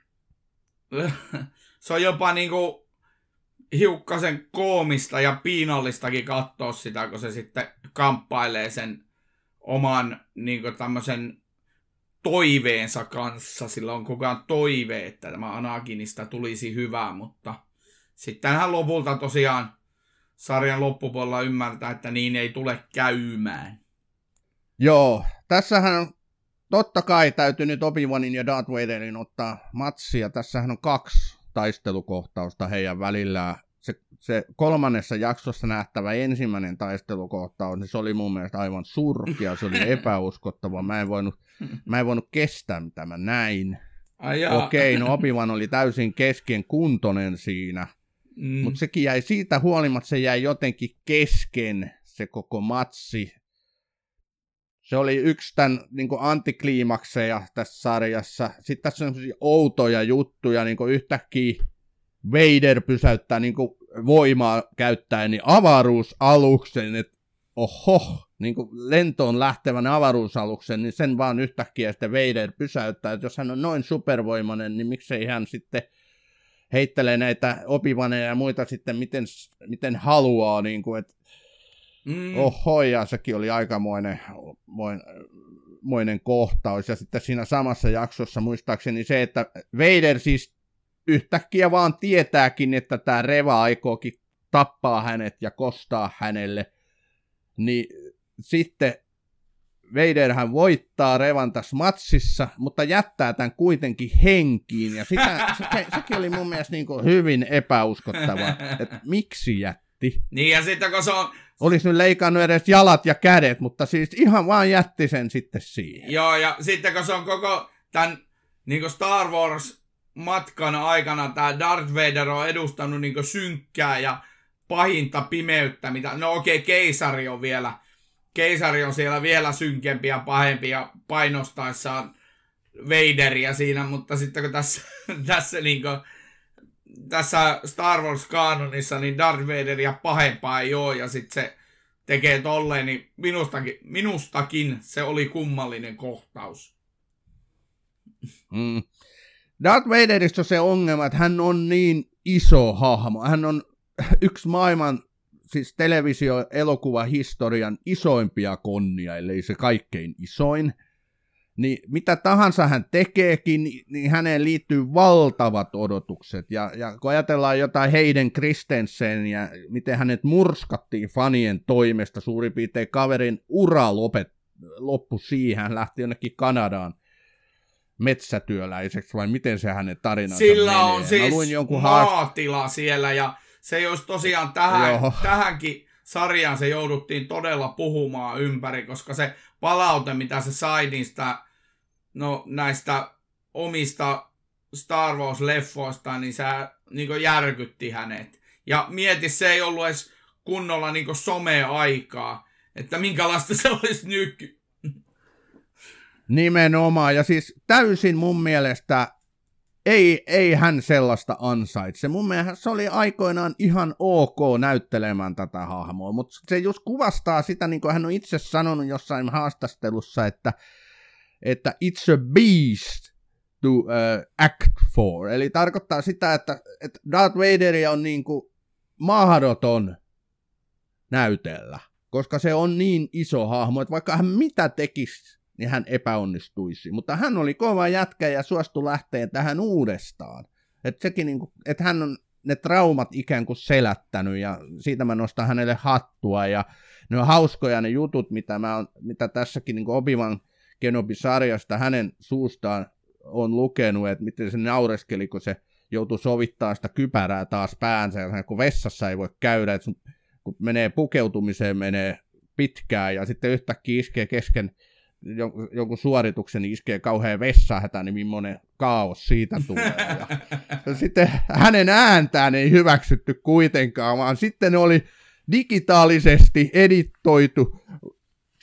Speaker 3: se on jopa niinku hiukkasen koomista ja piinallistakin katsoa sitä, kun se sitten kamppailee sen oman niinku tämmöisen toiveensa kanssa. Sillä on koko ajan toive, että tämä Anakinista tulisi hyvä, mutta sitten hän lopulta tosiaan sarjan loppupuolella ymmärtää, että niin ei tule käymään.
Speaker 2: Joo, tässähän totta kai täytyy nyt obi ja Darth Vaderin ottaa matsia. Tässähän on kaksi taistelukohtausta heidän välillään. Se, se kolmannessa jaksossa nähtävä ensimmäinen taistelukohtaus, niin se oli mun mielestä aivan surkia, se oli epäuskottava. Mä en voinut, mä en voinut kestää, mitä mä näin. Okei, no obi oli täysin kesken kuntonen siinä, mm. mutta sekin jäi siitä huolimatta, se jäi jotenkin kesken se koko matsi se oli yksi tämän niin antikliimakseja tässä sarjassa. Sitten tässä on sellaisia outoja juttuja, niin kuin yhtäkkiä Vader pysäyttää niin kuin voimaa käyttäen niin avaruusaluksen, että oho, niin kuin lentoon lähtevän avaruusaluksen, niin sen vaan yhtäkkiä sitten Vader pysäyttää, että jos hän on noin supervoimainen, niin miksei hän sitten heittelee näitä opivaneja ja muita sitten miten, miten haluaa, niin kuin, että Mm. Oho, ja sekin oli aikamoinen moin, moinen kohtaus. Ja sitten siinä samassa jaksossa muistaakseni se, että Vader siis yhtäkkiä vaan tietääkin, että tämä Reva aikookin tappaa hänet ja kostaa hänelle. Niin sitten Vaderhän voittaa Revan tässä matsissa, mutta jättää tämän kuitenkin henkiin. Ja sitä, se, sekin oli mun mielestä niin hyvin epäuskottava, että miksi jätti.
Speaker 3: Niin ja sitten kun se on
Speaker 2: olisi nyt leikannut edes jalat ja kädet, mutta siis ihan vaan jätti sen sitten siihen.
Speaker 3: Joo, ja sitten kun se on koko tämän niin Star Wars-matkan aikana tämä Darth Vader on edustanut niin synkkää ja pahinta pimeyttä, mitä, no okei, okay, keisari on vielä, keisari on siellä vielä synkempi ja pahempi ja painostaessaan Vaderia siinä, mutta sitten kun tässä, tässä niin kuin, tässä Star Wars kanonissa niin Darth Vaderia pahempaa ei ole, ja sitten se tekee tolleen, niin minustakin, minustakin se oli kummallinen kohtaus.
Speaker 2: Mm. Darth Vaderista on se ongelma, että hän on niin iso hahmo. Hän on yksi maailman siis televisio-elokuvahistorian isoimpia konnia, ellei se kaikkein isoin niin mitä tahansa hän tekeekin, niin häneen liittyy valtavat odotukset. Ja, ja kun ajatellaan jotain Heiden Kristensen ja miten hänet murskattiin fanien toimesta, suurin piirtein kaverin ura lopet, loppu siihen, hän lähti jonnekin Kanadaan metsätyöläiseksi, vai miten se hänen tarinansa
Speaker 3: Sillä menee. on siis luin jonkun maatila haast... siellä, ja se jos tosiaan tähän, tähänkin sarjaan se jouduttiin todella puhumaan ympäri, koska se palaute, mitä se sai niistä no, näistä omista Star Wars-leffoista, niin se niin järkytti hänet. Ja mieti, se ei ollut edes kunnolla niin some-aikaa, että minkälaista se olisi nyky.
Speaker 2: Nimenomaan, ja siis täysin mun mielestä ei, ei hän sellaista ansaitse. Mun mielestä se oli aikoinaan ihan ok näyttelemään tätä hahmoa, mutta se just kuvastaa sitä, niin kuin hän on itse sanonut jossain haastattelussa, että että it's a beast to uh, act for. Eli tarkoittaa sitä, että, että Darth Vader on niin kuin mahdoton näytellä, koska se on niin iso hahmo, että vaikka hän mitä tekisi, niin hän epäonnistuisi. Mutta hän oli kova jätkä ja suostui lähteä tähän uudestaan. Että sekin niin kuin, että hän on ne traumat ikään kuin selättänyt ja siitä mä nostan hänelle hattua ja ne on hauskoja ne jutut, mitä, mä on, mitä tässäkin niin Obivan Kenobi-sarjasta hänen suustaan on lukenut, että miten se naureskeli, kun se joutui sovittaa sitä kypärää taas päänsä, ja kun vessassa ei voi käydä, että sun, kun menee pukeutumiseen, menee pitkään, ja sitten yhtäkkiä iskee kesken jonkun suorituksen, niin iskee kauhean vessahätä, niin millainen kaos siitä tulee. Ja, ja sitten hänen ääntään ei hyväksytty kuitenkaan, vaan sitten oli digitaalisesti editoitu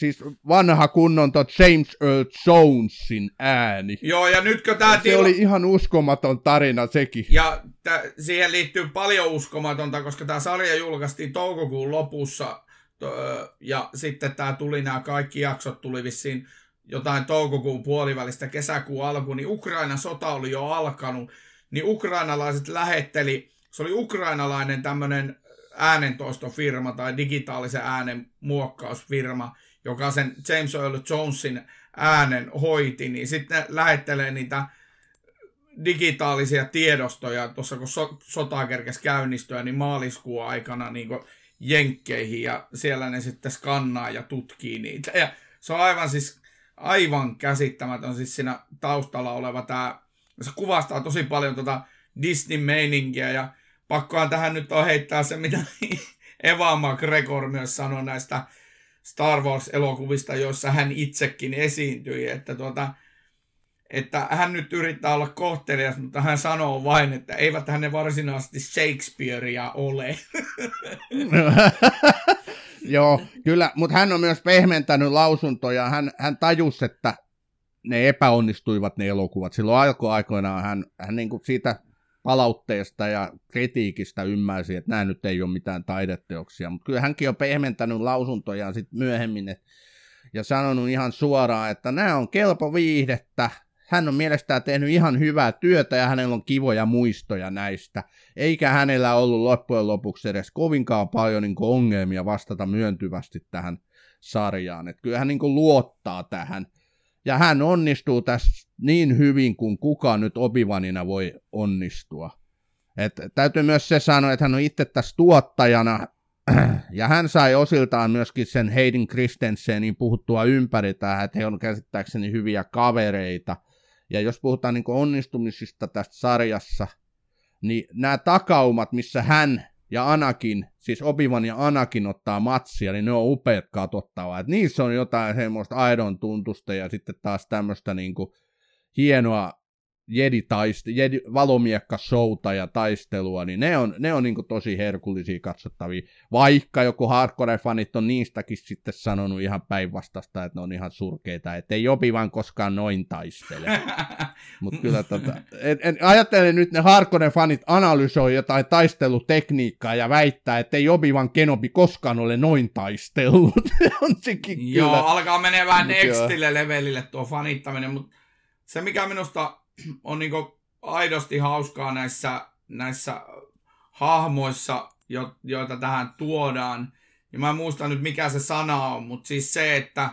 Speaker 2: siis vanha kunnon tot James Earl Jonesin ääni.
Speaker 3: Joo, ja nytkö tämä
Speaker 2: Se oli ihan uskomaton tarina sekin.
Speaker 3: Ja t- siihen liittyy paljon uskomatonta, koska tämä sarja julkaistiin toukokuun lopussa, ja sitten tämä tuli, nämä kaikki jaksot tuli vissiin jotain toukokuun puolivälistä kesäkuun alkuun, niin Ukrainan sota oli jo alkanut, niin ukrainalaiset lähetteli, se oli ukrainalainen tämmöinen äänentoistofirma tai digitaalisen äänen muokkausfirma, joka sen James Earl Jonesin äänen hoiti, niin sitten lähettelee niitä digitaalisia tiedostoja, tuossa kun so, sota kerkesi käynnistyä, niin maaliskuun aikana niin jenkkeihin, ja siellä ne sitten skannaa ja tutkii niitä. Ja se on aivan siis aivan käsittämätön siis siinä taustalla oleva tämä, se kuvastaa tosi paljon tota Disney-meininkiä, ja pakkohan tähän nyt on heittää se, mitä Eva McGregor myös sanoi näistä Star Wars-elokuvista, joissa hän itsekin esiintyi, että, tuota, että hän nyt yrittää olla kohtelias, mutta hän sanoo vain, että eivät ne varsinaisesti Shakespearea ole.
Speaker 2: Joo, kyllä, mutta hän on myös pehmentänyt lausuntoja. Hän, hän tajusi, että ne epäonnistuivat ne elokuvat. Silloin alkuaikoinaan hän, hän niin kuin siitä palautteesta ja kritiikistä ymmärsi, että nämä nyt ei ole mitään taideteoksia, mutta kyllä hänkin on pehmentänyt lausuntojaan sitten myöhemmin et, ja sanonut ihan suoraan, että nämä on kelpo viihdettä, hän on mielestään tehnyt ihan hyvää työtä ja hänellä on kivoja muistoja näistä, eikä hänellä ollut loppujen lopuksi edes kovinkaan paljon niin ongelmia vastata myöntyvästi tähän sarjaan. että kyllä hän niin luottaa tähän ja hän onnistuu tässä niin hyvin kuin kukaan nyt opivanina voi onnistua. Et täytyy myös se sanoa, että hän on itse tässä tuottajana, ja hän sai osiltaan myöskin sen Hayden Christensenin puhuttua ympäri tähän, että he on käsittääkseni hyviä kavereita. Ja jos puhutaan niin onnistumisista tästä sarjassa, niin nämä takaumat, missä hän ja Anakin, siis Obivan ja Anakin ottaa matsia, niin ne on upeat katsottavaa. Et niissä on jotain semmoista aidon tuntusta ja sitten taas tämmöistä niinku hienoa jedi, taist, jedi showta ja taistelua, niin ne on, ne on niin tosi herkullisia katsottavia, vaikka joku hardcore-fanit on niistäkin sitten sanonut ihan päinvastasta, että ne on ihan surkeita, että ei jopi vaan koskaan noin taistele. Mutta kyllä tota, et, et, ajattelen nyt ne hardcore-fanit analysoi jotain taistelutekniikkaa ja väittää, että ei jopi vaan Kenobi koskaan ole noin taistellut. on sekin
Speaker 3: Joo,
Speaker 2: kyllä.
Speaker 3: alkaa menee vähän nextille levelille tuo fanittaminen, mutta se mikä minusta on niinku aidosti hauskaa näissä, näissä hahmoissa, jo, joita tähän tuodaan. Ja mä en muista nyt mikä se sana on, mutta siis se, että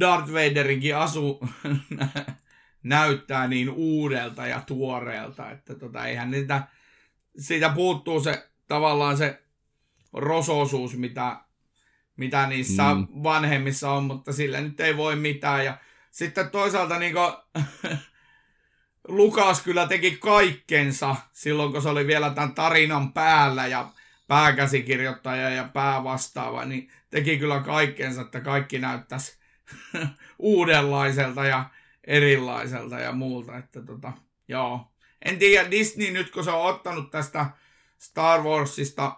Speaker 3: Darth Vaderinkin asu näyttää niin uudelta ja tuoreelta, että tota, eihän niitä, siitä puuttuu se tavallaan se rososuus, mitä, mitä niissä mm. vanhemmissa on, mutta sillä nyt ei voi mitään. Ja sitten toisaalta niin kuin, Lukas kyllä teki kaikkensa silloin, kun se oli vielä tämän tarinan päällä ja pääkäsikirjoittaja ja päävastaava, niin teki kyllä kaikkensa, että kaikki näyttäisi uudenlaiselta ja erilaiselta ja muulta. Että tota, joo. En tiedä, Disney nyt kun se on ottanut tästä Star Warsista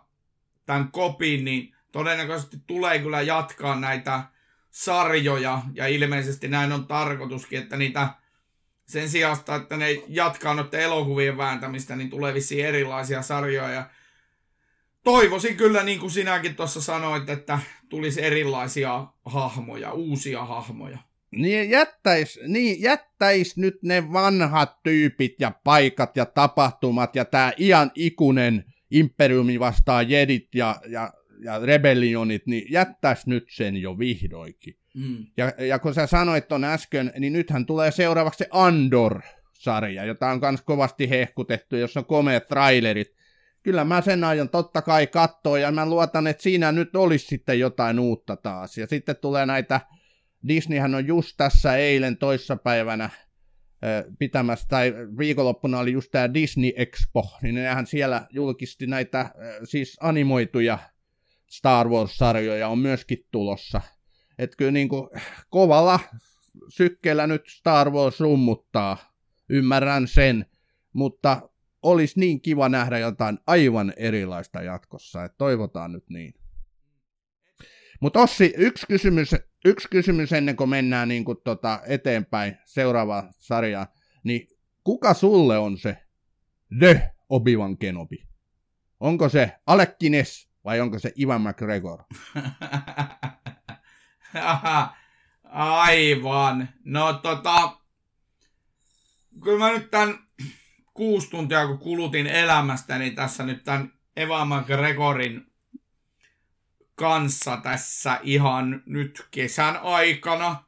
Speaker 3: tämän kopin, niin todennäköisesti tulee kyllä jatkaa näitä sarjoja, ja ilmeisesti näin on tarkoituskin, että niitä sen sijaan, että ne jatkaa noiden elokuvien vääntämistä, niin tulee vissiin erilaisia sarjoja. Ja toivoisin kyllä, niin kuin sinäkin tuossa sanoit, että tulisi erilaisia hahmoja, uusia hahmoja.
Speaker 2: Niin jättäis, niin jättäis nyt ne vanhat tyypit ja paikat ja tapahtumat ja tämä ian ikuinen imperiumi vastaa jedit ja, ja, ja rebellionit, niin jättäis nyt sen jo vihdoinkin. Mm. Ja, ja kun sä sanoit ton äsken, niin nythän tulee seuraavaksi se Andor-sarja, jota on myös kovasti hehkutettu, jossa on komeat trailerit. Kyllä mä sen aion totta kai katsoa, ja mä luotan, että siinä nyt olisi sitten jotain uutta taas. Ja sitten tulee näitä Disneyhän on just tässä eilen toissapäivänä pitämässä, tai viikonloppuna oli just tämä Disney Expo, niin nehän siellä julkisti näitä siis animoituja Star Wars-sarjoja on myöskin tulossa. Että kyllä niin kuin kovalla sykkeellä nyt Star Wars rummuttaa, ymmärrän sen, mutta olisi niin kiva nähdä jotain aivan erilaista jatkossa, että toivotaan nyt niin. Mutta Ossi, yksi kysymys, yksi kysymys ennen kuin mennään niin kuin tota eteenpäin seuraavaan sarjaan, niin kuka sulle on se The Obi-Wan Kenobi? Onko se Alec vai onko se Ivan McGregor?
Speaker 3: Aivan. No tota, kyllä mä nyt tämän kuusi tuntia, kun kulutin elämästäni niin tässä nyt tämän Eva McGregorin kanssa tässä ihan nyt kesän aikana,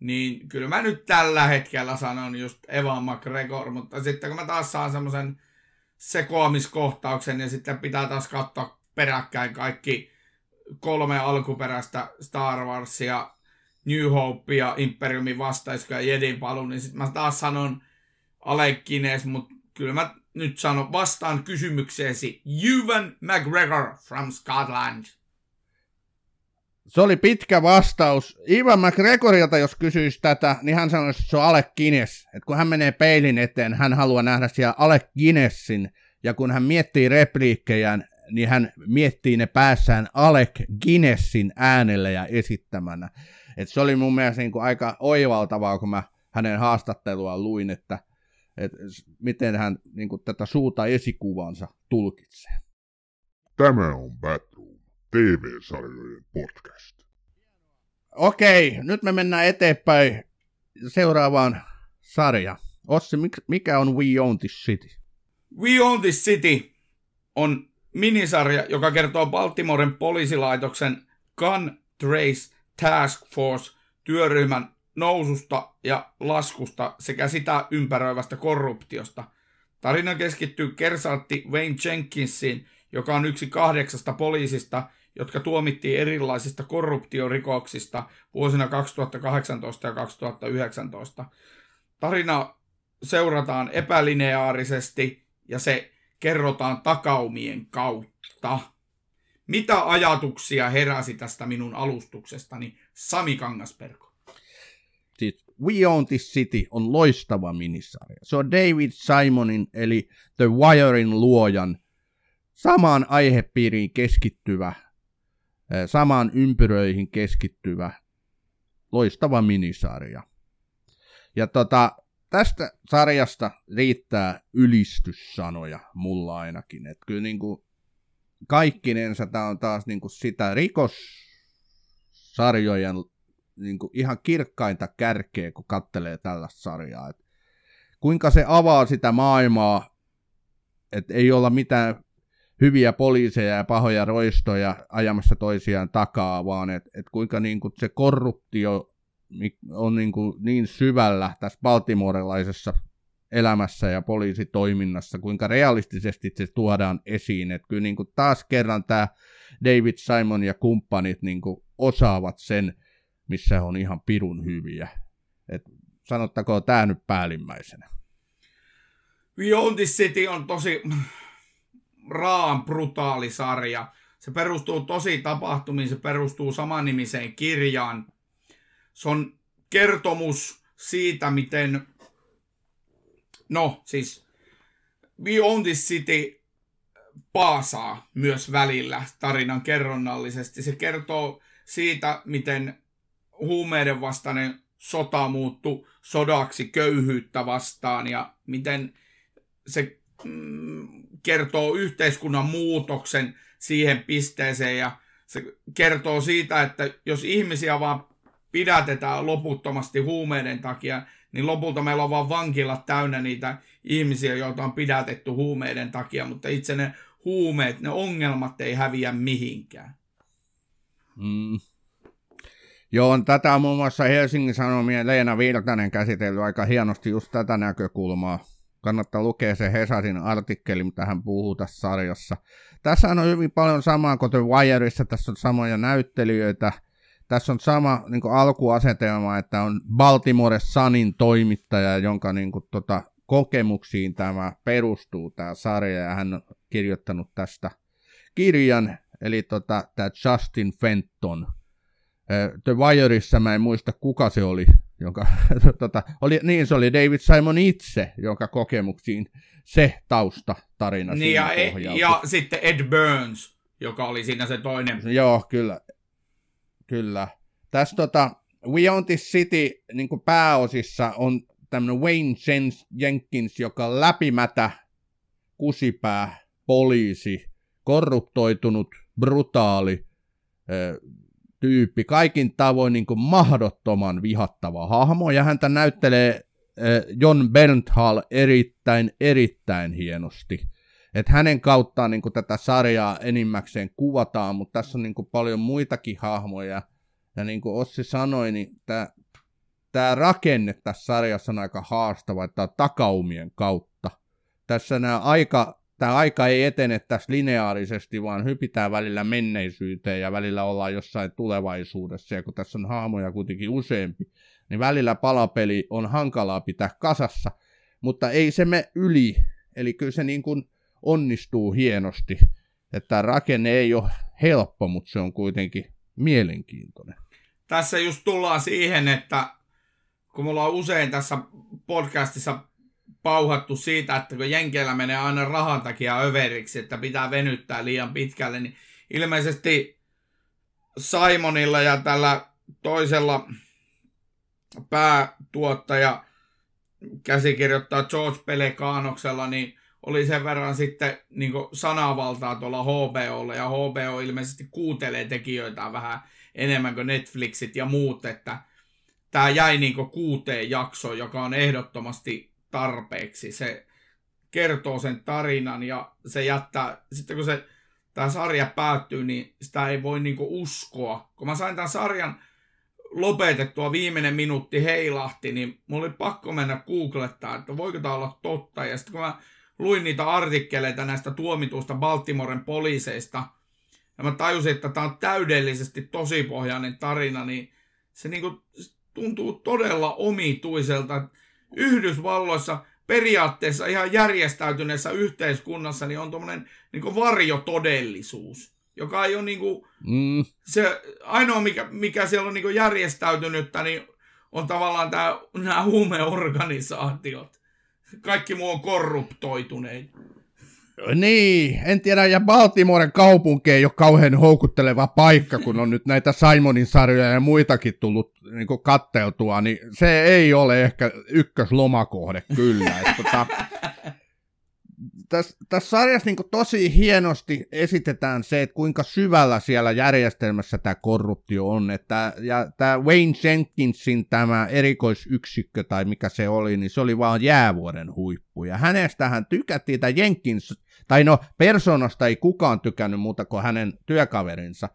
Speaker 3: niin kyllä mä nyt tällä hetkellä sanon just Eva McGregor, mutta sitten kun mä taas saan semmoisen sekoamiskohtauksen ja sitten pitää taas katsoa peräkkäin kaikki kolme alkuperäistä Star Warsia, New Hope ja Imperiumin vastaisko ja Jedin palu, niin sitten mä taas sanon Alec Guinness, mutta kyllä mä nyt sanon vastaan kysymykseesi Ewan McGregor from Scotland.
Speaker 2: Se oli pitkä vastaus. Ivan McGregorilta, jos kysyisi tätä, niin hän sanoisi, että se on Alec Guinness. Että kun hän menee peilin eteen, hän haluaa nähdä siellä Alec Guinnessin. Ja kun hän miettii repliikkejään, niin hän miettii ne päässään Alec Guinnessin äänellä ja esittämänä. Et se oli mun mielestä niin kuin aika oivaltavaa, kun mä hänen haastattelua luin, että, että miten hän niin kuin tätä suuta esikuvansa tulkitsee.
Speaker 1: Tämä on Batroom, TV-sarjojen podcast.
Speaker 2: Okei, nyt me mennään eteenpäin seuraavaan sarjaan. Ossi, mikä on We Own This City?
Speaker 3: We Own This City on minisarja, joka kertoo Baltimoren poliisilaitoksen Gun Trace Task Force työryhmän noususta ja laskusta sekä sitä ympäröivästä korruptiosta. Tarina keskittyy kersantti Wayne Jenkinsiin, joka on yksi kahdeksasta poliisista, jotka tuomittiin erilaisista korruptiorikoksista vuosina 2018 ja 2019. Tarina seurataan epälineaarisesti ja se kerrotaan takaumien kautta. Mitä ajatuksia heräsi tästä minun alustuksestani, Sami Kangasperko?
Speaker 2: Siis We Own This City on loistava minisarja. Se on David Simonin eli The Wirein luojan samaan aihepiiriin keskittyvä, eh, samaan ympyröihin keskittyvä loistava minisarja. Ja tota, tästä sarjasta riittää ylistyssanoja mulla ainakin. Et kyllä niin kuin kaikkinensa tämä on taas niin kuin sitä rikossarjojen niin kuin ihan kirkkainta kärkeä, kun kattelee tällaista sarjaa. Et kuinka se avaa sitä maailmaa, että ei olla mitään hyviä poliiseja ja pahoja roistoja ajamassa toisiaan takaa, vaan että et kuinka niin kuin se korruptio on niin, kuin niin syvällä tässä baltimorelaisessa elämässä ja poliisitoiminnassa, kuinka realistisesti se tuodaan esiin. Että kyllä niin kuin taas kerran tämä David Simon ja kumppanit niin kuin osaavat sen, missä on ihan pirun hyviä. Et sanottakoon tämä nyt päällimmäisenä.
Speaker 3: Own This City on tosi raan brutaali sarja. Se perustuu tosi tapahtumiin, se perustuu samannimiseen kirjaan. Se on kertomus siitä, miten, no siis, We Own This City paasaa myös välillä tarinan kerronnallisesti. Se kertoo siitä, miten huumeiden vastainen sota muuttui sodaksi köyhyyttä vastaan ja miten se mm, kertoo yhteiskunnan muutoksen siihen pisteeseen ja se kertoo siitä, että jos ihmisiä vaan pidätetään loputtomasti huumeiden takia, niin lopulta meillä on vaan vankilat täynnä niitä ihmisiä, joita on pidätetty huumeiden takia, mutta itse ne huumeet, ne ongelmat ei häviä mihinkään.
Speaker 2: Mm. Joo, tätä on muun muassa Helsingin Sanomien Leena Virtanen käsitellyt aika hienosti just tätä näkökulmaa. Kannattaa lukea se Hesarin artikkeli, mitä hän puhuu tässä sarjassa. Tässä on hyvin paljon samaa kuin The Wireissa, tässä on samoja näyttelijöitä, tässä on sama niin alkuasetelma, että on Baltimore Sunin toimittaja, jonka niin kuin, tota, kokemuksiin tämä perustuu, tämä sarja, ja hän on kirjoittanut tästä kirjan, eli tota, tämä Justin Fenton. The Wireissa mä en muista kuka se oli, jonka, tota, oli, niin se oli David Simon itse, jonka kokemuksiin se tausta tarina
Speaker 3: niin ja, e- ja sitten Ed Burns, joka oli siinä se toinen.
Speaker 2: Joo, kyllä. Kyllä. Tässä tota, We Own This City niin pääosissa on tämmöinen Wayne Jenkins, joka on läpimätä kusipää, poliisi, korruptoitunut, brutaali tyyppi, kaikin tavoin niin kuin mahdottoman vihattava hahmo, ja häntä näyttelee John Bernthal erittäin, erittäin hienosti. Et hänen kauttaan niin kuin tätä sarjaa enimmäkseen kuvataan, mutta tässä on niin kuin paljon muitakin hahmoja. Ja niin kuin Ossi sanoi, niin tämä tämä rakenne tässä sarjassa on aika haastava, että on takaumien kautta. Tässä nämä aika, tämä aika ei etene tässä lineaarisesti, vaan hypitään välillä menneisyyteen ja välillä ollaan jossain tulevaisuudessa. Ja kun tässä on hahmoja kuitenkin useampi, niin välillä palapeli on hankalaa pitää kasassa, mutta ei se me yli. Eli kyllä se niin kuin onnistuu hienosti. Että tämä rakenne ei ole helppo, mutta se on kuitenkin mielenkiintoinen.
Speaker 3: Tässä just tullaan siihen, että kun me ollaan usein tässä podcastissa pauhattu siitä, että kun Jenkeillä menee aina rahan takia överiksi, että pitää venyttää liian pitkälle, niin ilmeisesti Simonilla ja tällä toisella päätuottaja käsikirjoittaa George Pelekanoksella, niin oli sen verran sitten niin sanavaltaa tuolla HBOlla, ja HBO ilmeisesti kuuntelee tekijöitä vähän enemmän kuin Netflixit ja muut, että tämä jäi niin kuuteen jaksoon, joka on ehdottomasti tarpeeksi. Se kertoo sen tarinan ja se jättää, sitten kun se tämä sarja päättyy, niin sitä ei voi niin uskoa. Kun mä sain tämän sarjan lopetettua, viimeinen minuutti heilahti, niin mulla oli pakko mennä googlettaa, että voiko tämä olla totta. Ja sitten kun mä luin niitä artikkeleita näistä tuomituista Baltimoren poliiseista, ja mä tajusin, että tämä on täydellisesti tosipohjainen tarina, niin se niinku tuntuu todella omituiselta. Yhdysvalloissa periaatteessa ihan järjestäytyneessä yhteiskunnassa niin on tuommoinen niin varjotodellisuus, joka ei ole niin kuin, mm. se ainoa, mikä, mikä siellä on niin järjestäytynyttä, niin on tavallaan tämä, nämä huumeorganisaatiot. Kaikki muu on korruptoituneita.
Speaker 2: Niin, en tiedä, ja Baltimoren kaupunki ei ole kauhean houkutteleva paikka, kun on nyt näitä Simonin sarjoja ja muitakin tullut niin katteltua, niin se ei ole ehkä ykköslomakohde kyllä. Että, tota, tässä, tässä sarjassa niin tosi hienosti esitetään se, että kuinka syvällä siellä järjestelmässä tämä korruptio on. Että, ja tämä Wayne Jenkinsin tämä erikoisyksikkö tai mikä se oli, niin se oli vaan jäävuoden huippu. Ja hänestähän tykättiin, tai Jenkins, tai no persoonasta ei kukaan tykännyt muuta kuin hänen työkaverinsa.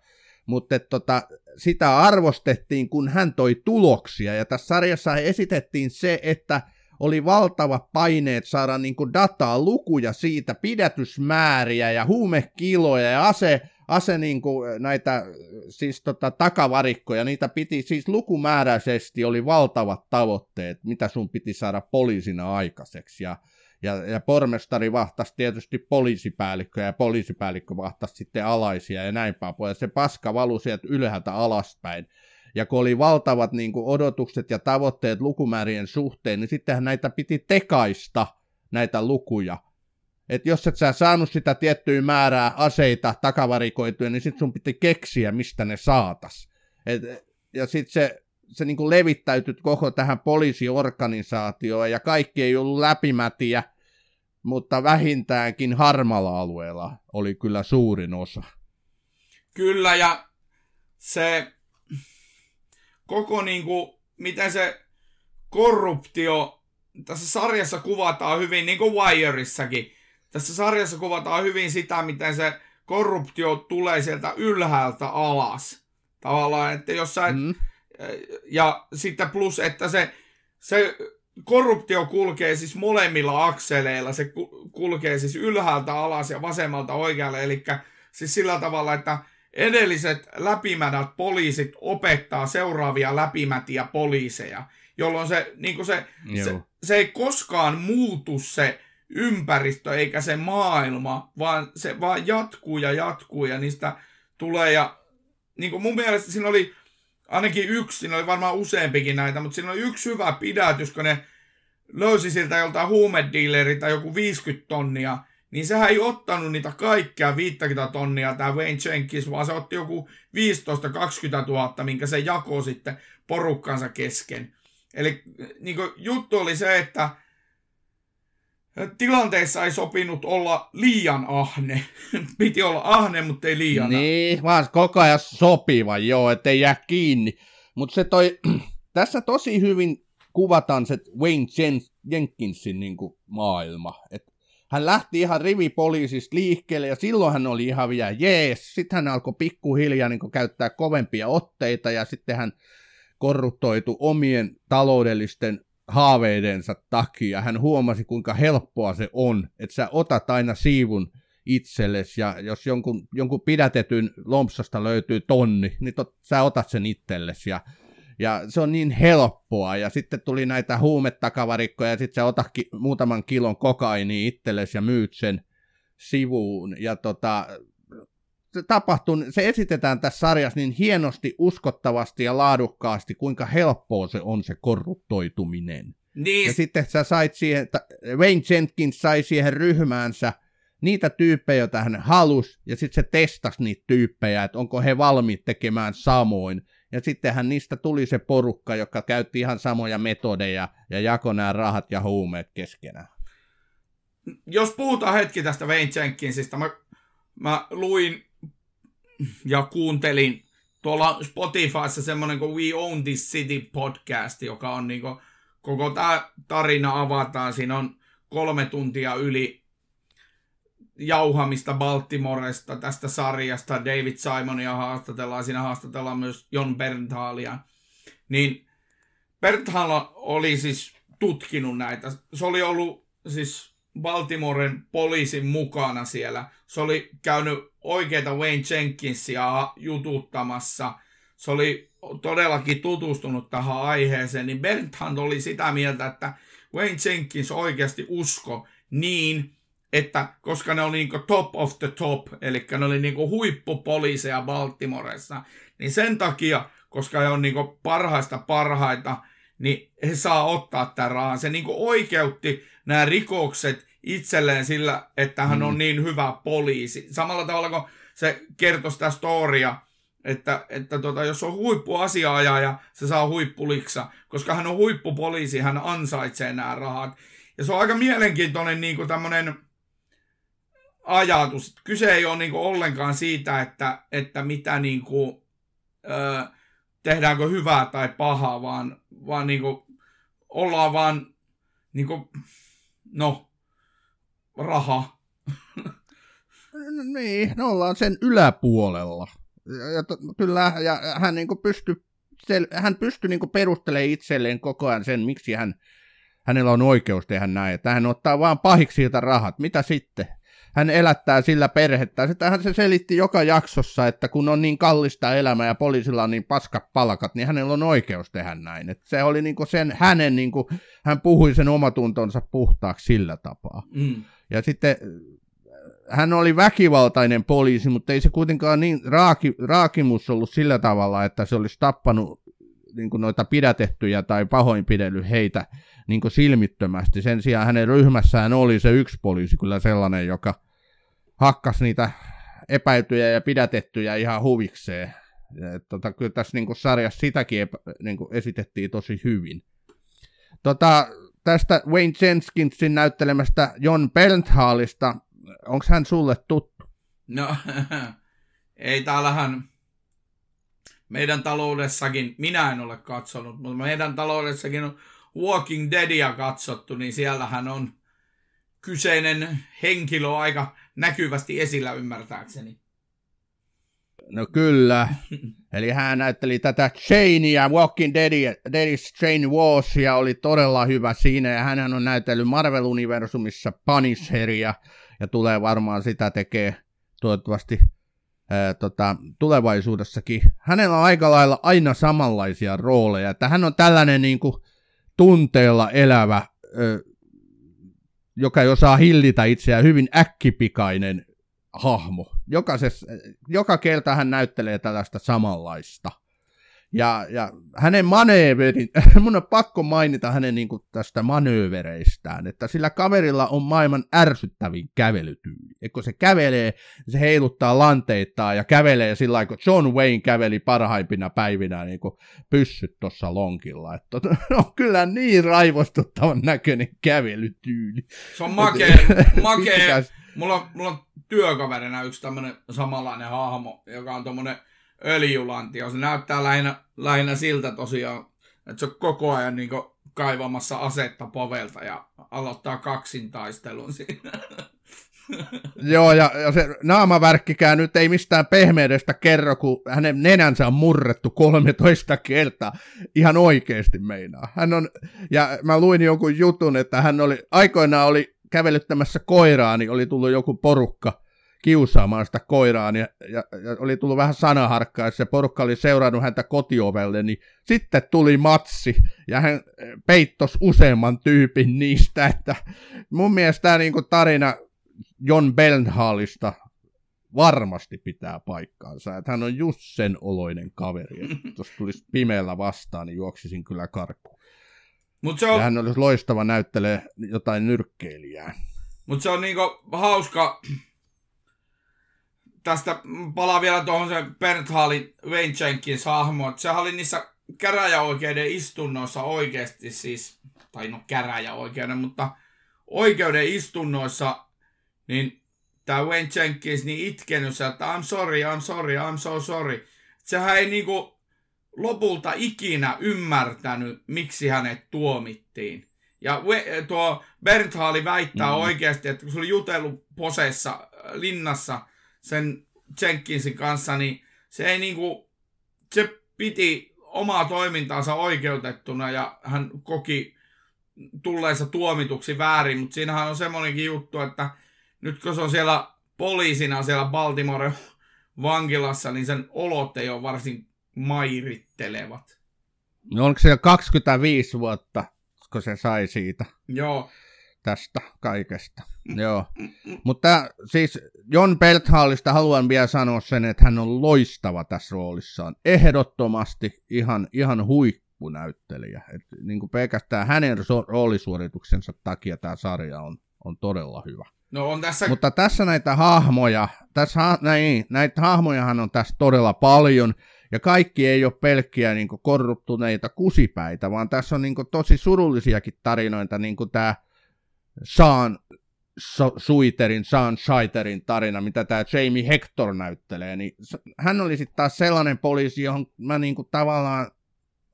Speaker 2: Mutta tota, sitä arvostettiin, kun hän toi tuloksia. Ja tässä sarjassa esitettiin se, että oli valtava paineet saada niin kuin dataa, lukuja siitä, pidätysmääriä ja huumekiloja ja ase, ase niin kuin näitä siis tota, takavarikkoja, niitä piti siis lukumääräisesti oli valtavat tavoitteet, mitä sun piti saada poliisina aikaiseksi ja ja, ja pormestari vahtasi tietysti poliisipäällikkö ja poliisipäällikkö vahtasi sitten alaisia ja näin päin pois. Se paska valui sieltä ylhäältä alaspäin. Ja kun oli valtavat niin kuin odotukset ja tavoitteet lukumäärien suhteen, niin sittenhän näitä piti tekaista, näitä lukuja. Että jos et sä saanut sitä tiettyä määrää aseita takavarikoituja, niin sitten sun piti keksiä, mistä ne saatas. Et, ja sitten se, se niin kuin levittäytyi koko tähän poliisiorganisaatioon, ja kaikki ei ollut läpimätiä, mutta vähintäänkin harmalla alueella oli kyllä suurin osa.
Speaker 3: Kyllä, ja se koko niin kuin, miten se korruptio tässä sarjassa kuvataan hyvin, niin kuin Wireissakin. Tässä sarjassa kuvataan hyvin sitä, miten se korruptio tulee sieltä ylhäältä alas. Tavallaan, että jos sä mm. Ja sitten plus, että se, se korruptio kulkee siis molemmilla akseleilla. Se kulkee siis ylhäältä alas ja vasemmalta oikealle. Eli siis sillä tavalla, että edelliset läpimänät poliisit opettaa seuraavia läpimätiä poliiseja, jolloin se, niin se, se, se ei koskaan muutu se ympäristö eikä se maailma, vaan se vaan jatkuu ja jatkuu ja niistä tulee ja niin kuin mun mielestä siinä oli ainakin yksi, siinä oli varmaan useampikin näitä, mutta siinä oli yksi hyvä pidätys, kun ne löysi siltä joltain huumedealerilta joku 50 tonnia, niin sehän ei ottanut niitä kaikkia 50 tonnia, tämä Wayne Jenkins, vaan se otti joku 15-20 000, minkä se jakoi sitten porukkansa kesken. Eli niin juttu oli se, että tilanteessa ei sopinut olla liian ahne. Piti olla ahne, mutta ei liian
Speaker 2: Niin, vaan koko ajan sopiva, joo, ettei jää kiinni. Mutta se toi, tässä tosi hyvin kuvataan se Wayne Jenkinsin niin kuin, maailma. Et hän lähti ihan rivipoliisista liikkeelle ja silloin hän oli ihan vielä jees. Sitten hän alkoi pikkuhiljaa niin käyttää kovempia otteita ja sitten hän korruptoitu omien taloudellisten haaveidensa takia. Hän huomasi, kuinka helppoa se on, että sä otat aina siivun itsellesi, ja jos jonkun, jonkun pidätetyn lompsasta löytyy tonni, niin tot, sä otat sen itsellesi, ja, ja se on niin helppoa, ja sitten tuli näitä huumetakavarikkoja, ja sitten sä otat ki, muutaman kilon kokaini itsellesi ja myyt sen sivuun, ja tota, se tapahtuu, se esitetään tässä sarjassa niin hienosti, uskottavasti ja laadukkaasti, kuinka helppoa se on se korruptoituminen. Niin. Ja sitten sä sait siihen, Wayne Jenkins sai siihen ryhmäänsä niitä tyyppejä, joita hän halusi, ja sitten se testasi niitä tyyppejä, että onko he valmiit tekemään samoin. Ja sittenhän niistä tuli se porukka, joka käytti ihan samoja metodeja ja jakoi nämä rahat ja huumeet keskenään.
Speaker 3: Jos puhutaan hetki tästä Wayne Jenkinsista, mä, mä luin ja kuuntelin tuolla Spotifyssa semmoinen kuin We Own This City podcast, joka on niin kuin, koko tämä tarina avataan. Siinä on kolme tuntia yli jauhamista Baltimoresta tästä sarjasta. David Simonia haastatellaan, siinä haastatellaan myös Jon Bernthalia. Niin Bernthal oli siis tutkinut näitä. Se oli ollut siis Baltimoren poliisin mukana siellä. Se oli käynyt oikeita Wayne Jenkinsia jututtamassa. Se oli todellakin tutustunut tähän aiheeseen, niin Hunt oli sitä mieltä, että Wayne Jenkins oikeasti usko niin, että koska ne oli niin top of the top, eli ne oli niin huippupoliiseja Baltimoressa, niin sen takia, koska he on niin parhaista parhaita, niin he saa ottaa tämän rahan. Se niin oikeutti nämä rikokset itselleen sillä, että hän on mm. niin hyvä poliisi. Samalla tavalla kuin se kertoi sitä storia, että, että tota, jos on huippuasiaaja, se saa huippuliksa, koska hän on huippupoliisi, hän ansaitsee nämä rahat. Ja se on aika mielenkiintoinen niin kuin tämmöinen ajatus. Kyse ei ole niin kuin ollenkaan siitä, että, että mitä niin kuin, ö, tehdäänkö hyvää tai pahaa, vaan, vaan niin kuin, ollaan vaan niin kuin, no, raha.
Speaker 2: niin, no ollaan sen yläpuolella. Ja, ja kyllä, ja hän niin pystyi sel, hän pystyi niin perustelemaan itselleen koko ajan sen, miksi hän, hänellä on oikeus tehdä näin. Että hän ottaa vaan pahiksi siltä rahat. Mitä sitten? Hän elättää sillä perhettä. Sitähän se selitti joka jaksossa, että kun on niin kallista elämää ja poliisilla on niin paskat palkat, niin hänellä on oikeus tehdä näin. Et se oli niinku sen hänen, niinku, hän puhui sen omatuntonsa puhtaaksi sillä tapaa. Mm. Ja sitten hän oli väkivaltainen poliisi, mutta ei se kuitenkaan niin raaki, raakimus ollut sillä tavalla, että se olisi tappanut niin kuin noita pidätettyjä tai pahoinpidellyt heitä niin kuin silmittömästi. Sen sijaan hänen ryhmässään oli se yksi poliisi kyllä sellainen, joka hakkas niitä epäiltyjä ja pidätettyjä ihan huvikseen. Et, tota, kyllä tässä niin kuin sarjassa sitäkin epä, niin kuin esitettiin tosi hyvin. Tota, tästä Wayne Jenkinsin näyttelemästä John Bernthaalista, onko hän sulle tuttu?
Speaker 3: No, ei täällähän meidän taloudessakin, minä en ole katsonut, mutta meidän taloudessakin on Walking Deadia katsottu, niin siellähän on kyseinen henkilö aika näkyvästi esillä ymmärtääkseni.
Speaker 2: No kyllä. Eli hän näytteli tätä Chainia, Walking Deadis Chain Warsia, oli todella hyvä siinä, ja hän on näytellyt Marvel-universumissa Punisheria, ja tulee varmaan sitä tekee toivottavasti ää, tota, tulevaisuudessakin. Hänellä on aika lailla aina samanlaisia rooleja, että hän on tällainen niin kuin, tunteella elävä, ö, joka ei osaa hillitä itseään, hyvin äkkipikainen hahmo. Jokaisessa, joka kerta hän näyttelee tällaista samanlaista. Ja, ja hänen manööverin, mun on pakko mainita hänen niin kuin, tästä manöövereistään, että sillä kaverilla on maailman ärsyttävin kävelytyyli. Et kun se kävelee, se heiluttaa lanteittaa ja kävelee sillä lailla, kun John Wayne käveli parhaimpina päivinä niin kuin pyssyt tuossa lonkilla. Että on kyllä niin raivostuttavan näköinen kävelytyyli.
Speaker 3: Se on makea, makea. Mulla, on, mulla on työkaverina yksi tämmönen samanlainen hahmo, joka on tommonen öljylantio. Se näyttää lähinnä, lähinnä siltä tosiaan, että se on koko ajan niin kaivamassa asetta povelta ja aloittaa kaksintaistelun siinä.
Speaker 2: Joo, ja, ja se naamavärkkikään nyt ei mistään pehmeydestä kerro, kun hänen nenänsä on murrettu 13 kertaa. Ihan oikeasti meinaa. Hän on, ja mä luin jonkun jutun, että hän oli, aikoinaan oli kävelyttämässä koiraa, niin oli tullut joku porukka kiusaamaan sitä koiraa, ja, ja, ja oli tullut vähän sanaharkkaa, ja se porukka oli seurannut häntä kotiovelle, niin sitten tuli matsi, ja hän peittos useamman tyypin niistä, että mun mielestä tämä niin tarina John Bernhaalista varmasti pitää paikkaansa, että hän on just sen oloinen kaveri, että jos tulisi pimeällä vastaan, niin juoksisin kyllä karkuun. Mut se on... Ja hän olisi loistava näyttelee jotain nyrkkeilijää.
Speaker 3: Mutta se on niinku hauska, tästä palaa vielä tuohon se Bernd Hallin Wayne Jenkins hahmo, sehän oli niissä käräjäoikeuden istunnoissa oikeasti siis, tai no käräjäoikeuden, mutta oikeuden istunnoissa, niin tämä Wayne Jenkins niin itkenyt että I'm sorry, I'm sorry, I'm so sorry. Sehän ei niinku lopulta ikinä ymmärtänyt, miksi hänet tuomittiin. Ja tuo Bernd Halli väittää mm. oikeasti, että kun se oli jutellut posessa linnassa, sen Jenkinsin kanssa, niin se ei niinku, se piti omaa toimintaansa oikeutettuna ja hän koki tulleensa tuomituksi väärin, mutta siinähän on semmoinenkin juttu, että nyt kun se on siellä poliisina siellä Baltimore vankilassa, niin sen olot ei ole varsin mairittelevat.
Speaker 2: No onko se 25 vuotta, kun se sai siitä?
Speaker 3: Joo
Speaker 2: tästä kaikesta. Joo. Mutta siis John Belthallista haluan vielä sanoa sen, että hän on loistava tässä roolissaan. Ehdottomasti ihan, ihan huippunäyttelijä. Et niin kuin pelkästään hänen roolisuorituksensa takia tämä sarja on, on todella hyvä.
Speaker 3: No on tässä...
Speaker 2: Mutta tässä näitä hahmoja, tässä, näin, näitä hahmojahan on tässä todella paljon, ja kaikki ei ole pelkkiä niin korruptuneita kusipäitä, vaan tässä on niin tosi surullisiakin tarinoita, niin kuin tämä Sean Suiterin, Sean Scheiterin tarina, mitä tämä Jamie Hector näyttelee, niin hän oli sitten taas sellainen poliisi, johon mä niinku tavallaan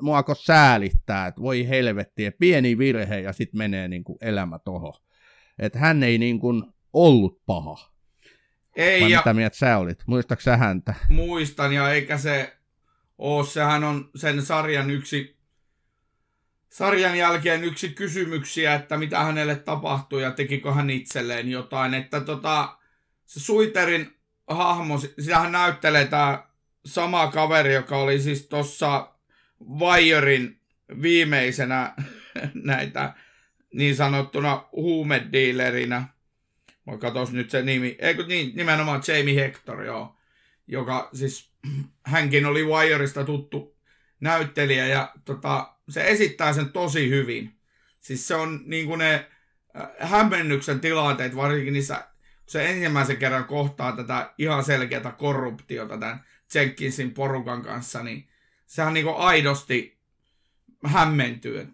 Speaker 2: muako säälittää, että voi helvetti, että pieni virhe ja sitten menee niinku elämä toho. Että hän ei niinku ollut paha.
Speaker 3: Ei, Vai
Speaker 2: ja... mitä mieltä sä olit? Muistatko sä häntä?
Speaker 3: Muistan, ja eikä se ole, sehän on sen sarjan yksi sarjan jälkeen yksi kysymyksiä, että mitä hänelle tapahtui ja tekikö hän itselleen jotain. Että tota, se Suiterin hahmo, sitähän näyttelee tämä sama kaveri, joka oli siis tuossa Wirein viimeisenä näitä niin sanottuna huumedealerinä. Mä katos nyt se nimi. Eikö niin, nimenomaan Jamie Hector, joo. Joka siis, hänkin oli Wireista tuttu näyttelijä ja tota, se esittää sen tosi hyvin. Siis se on niin kuin ne äh, hämmennyksen tilanteet, varsinkin niissä, kun se ensimmäisen kerran kohtaa tätä ihan selkeää korruptiota tämän Jenkinsin porukan kanssa, niin sehän niin kuin aidosti hämmentyy.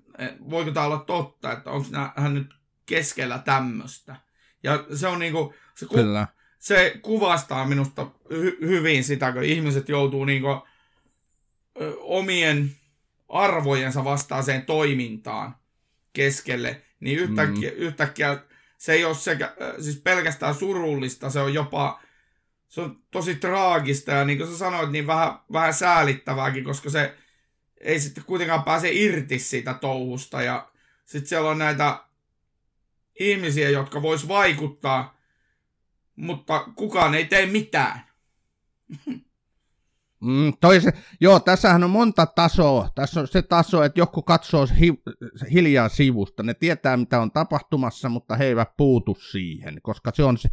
Speaker 3: Voiko tämä olla totta, että onko hän nyt keskellä tämmöistä. Ja se on niin kuin, se, ku, Kyllä. se kuvastaa minusta hy- hyvin sitä, kun ihmiset joutuu niin kuin, ö, omien arvojensa vastaiseen toimintaan keskelle, niin yhtäkkiä, mm. yhtäkkiä se ei ole sekä, siis pelkästään surullista, se on jopa se on tosi traagista ja niin kuin sä sanoit, niin vähän, vähän säälittävääkin, koska se ei sitten kuitenkaan pääse irti siitä touhusta ja sitten siellä on näitä ihmisiä, jotka vois vaikuttaa, mutta kukaan ei tee mitään.
Speaker 2: Mm, toise, joo, tässähän on monta tasoa. Tässä on se taso, että joku katsoo hi, hiljaa sivusta. Ne tietää, mitä on tapahtumassa, mutta he eivät puutu siihen, koska se on se,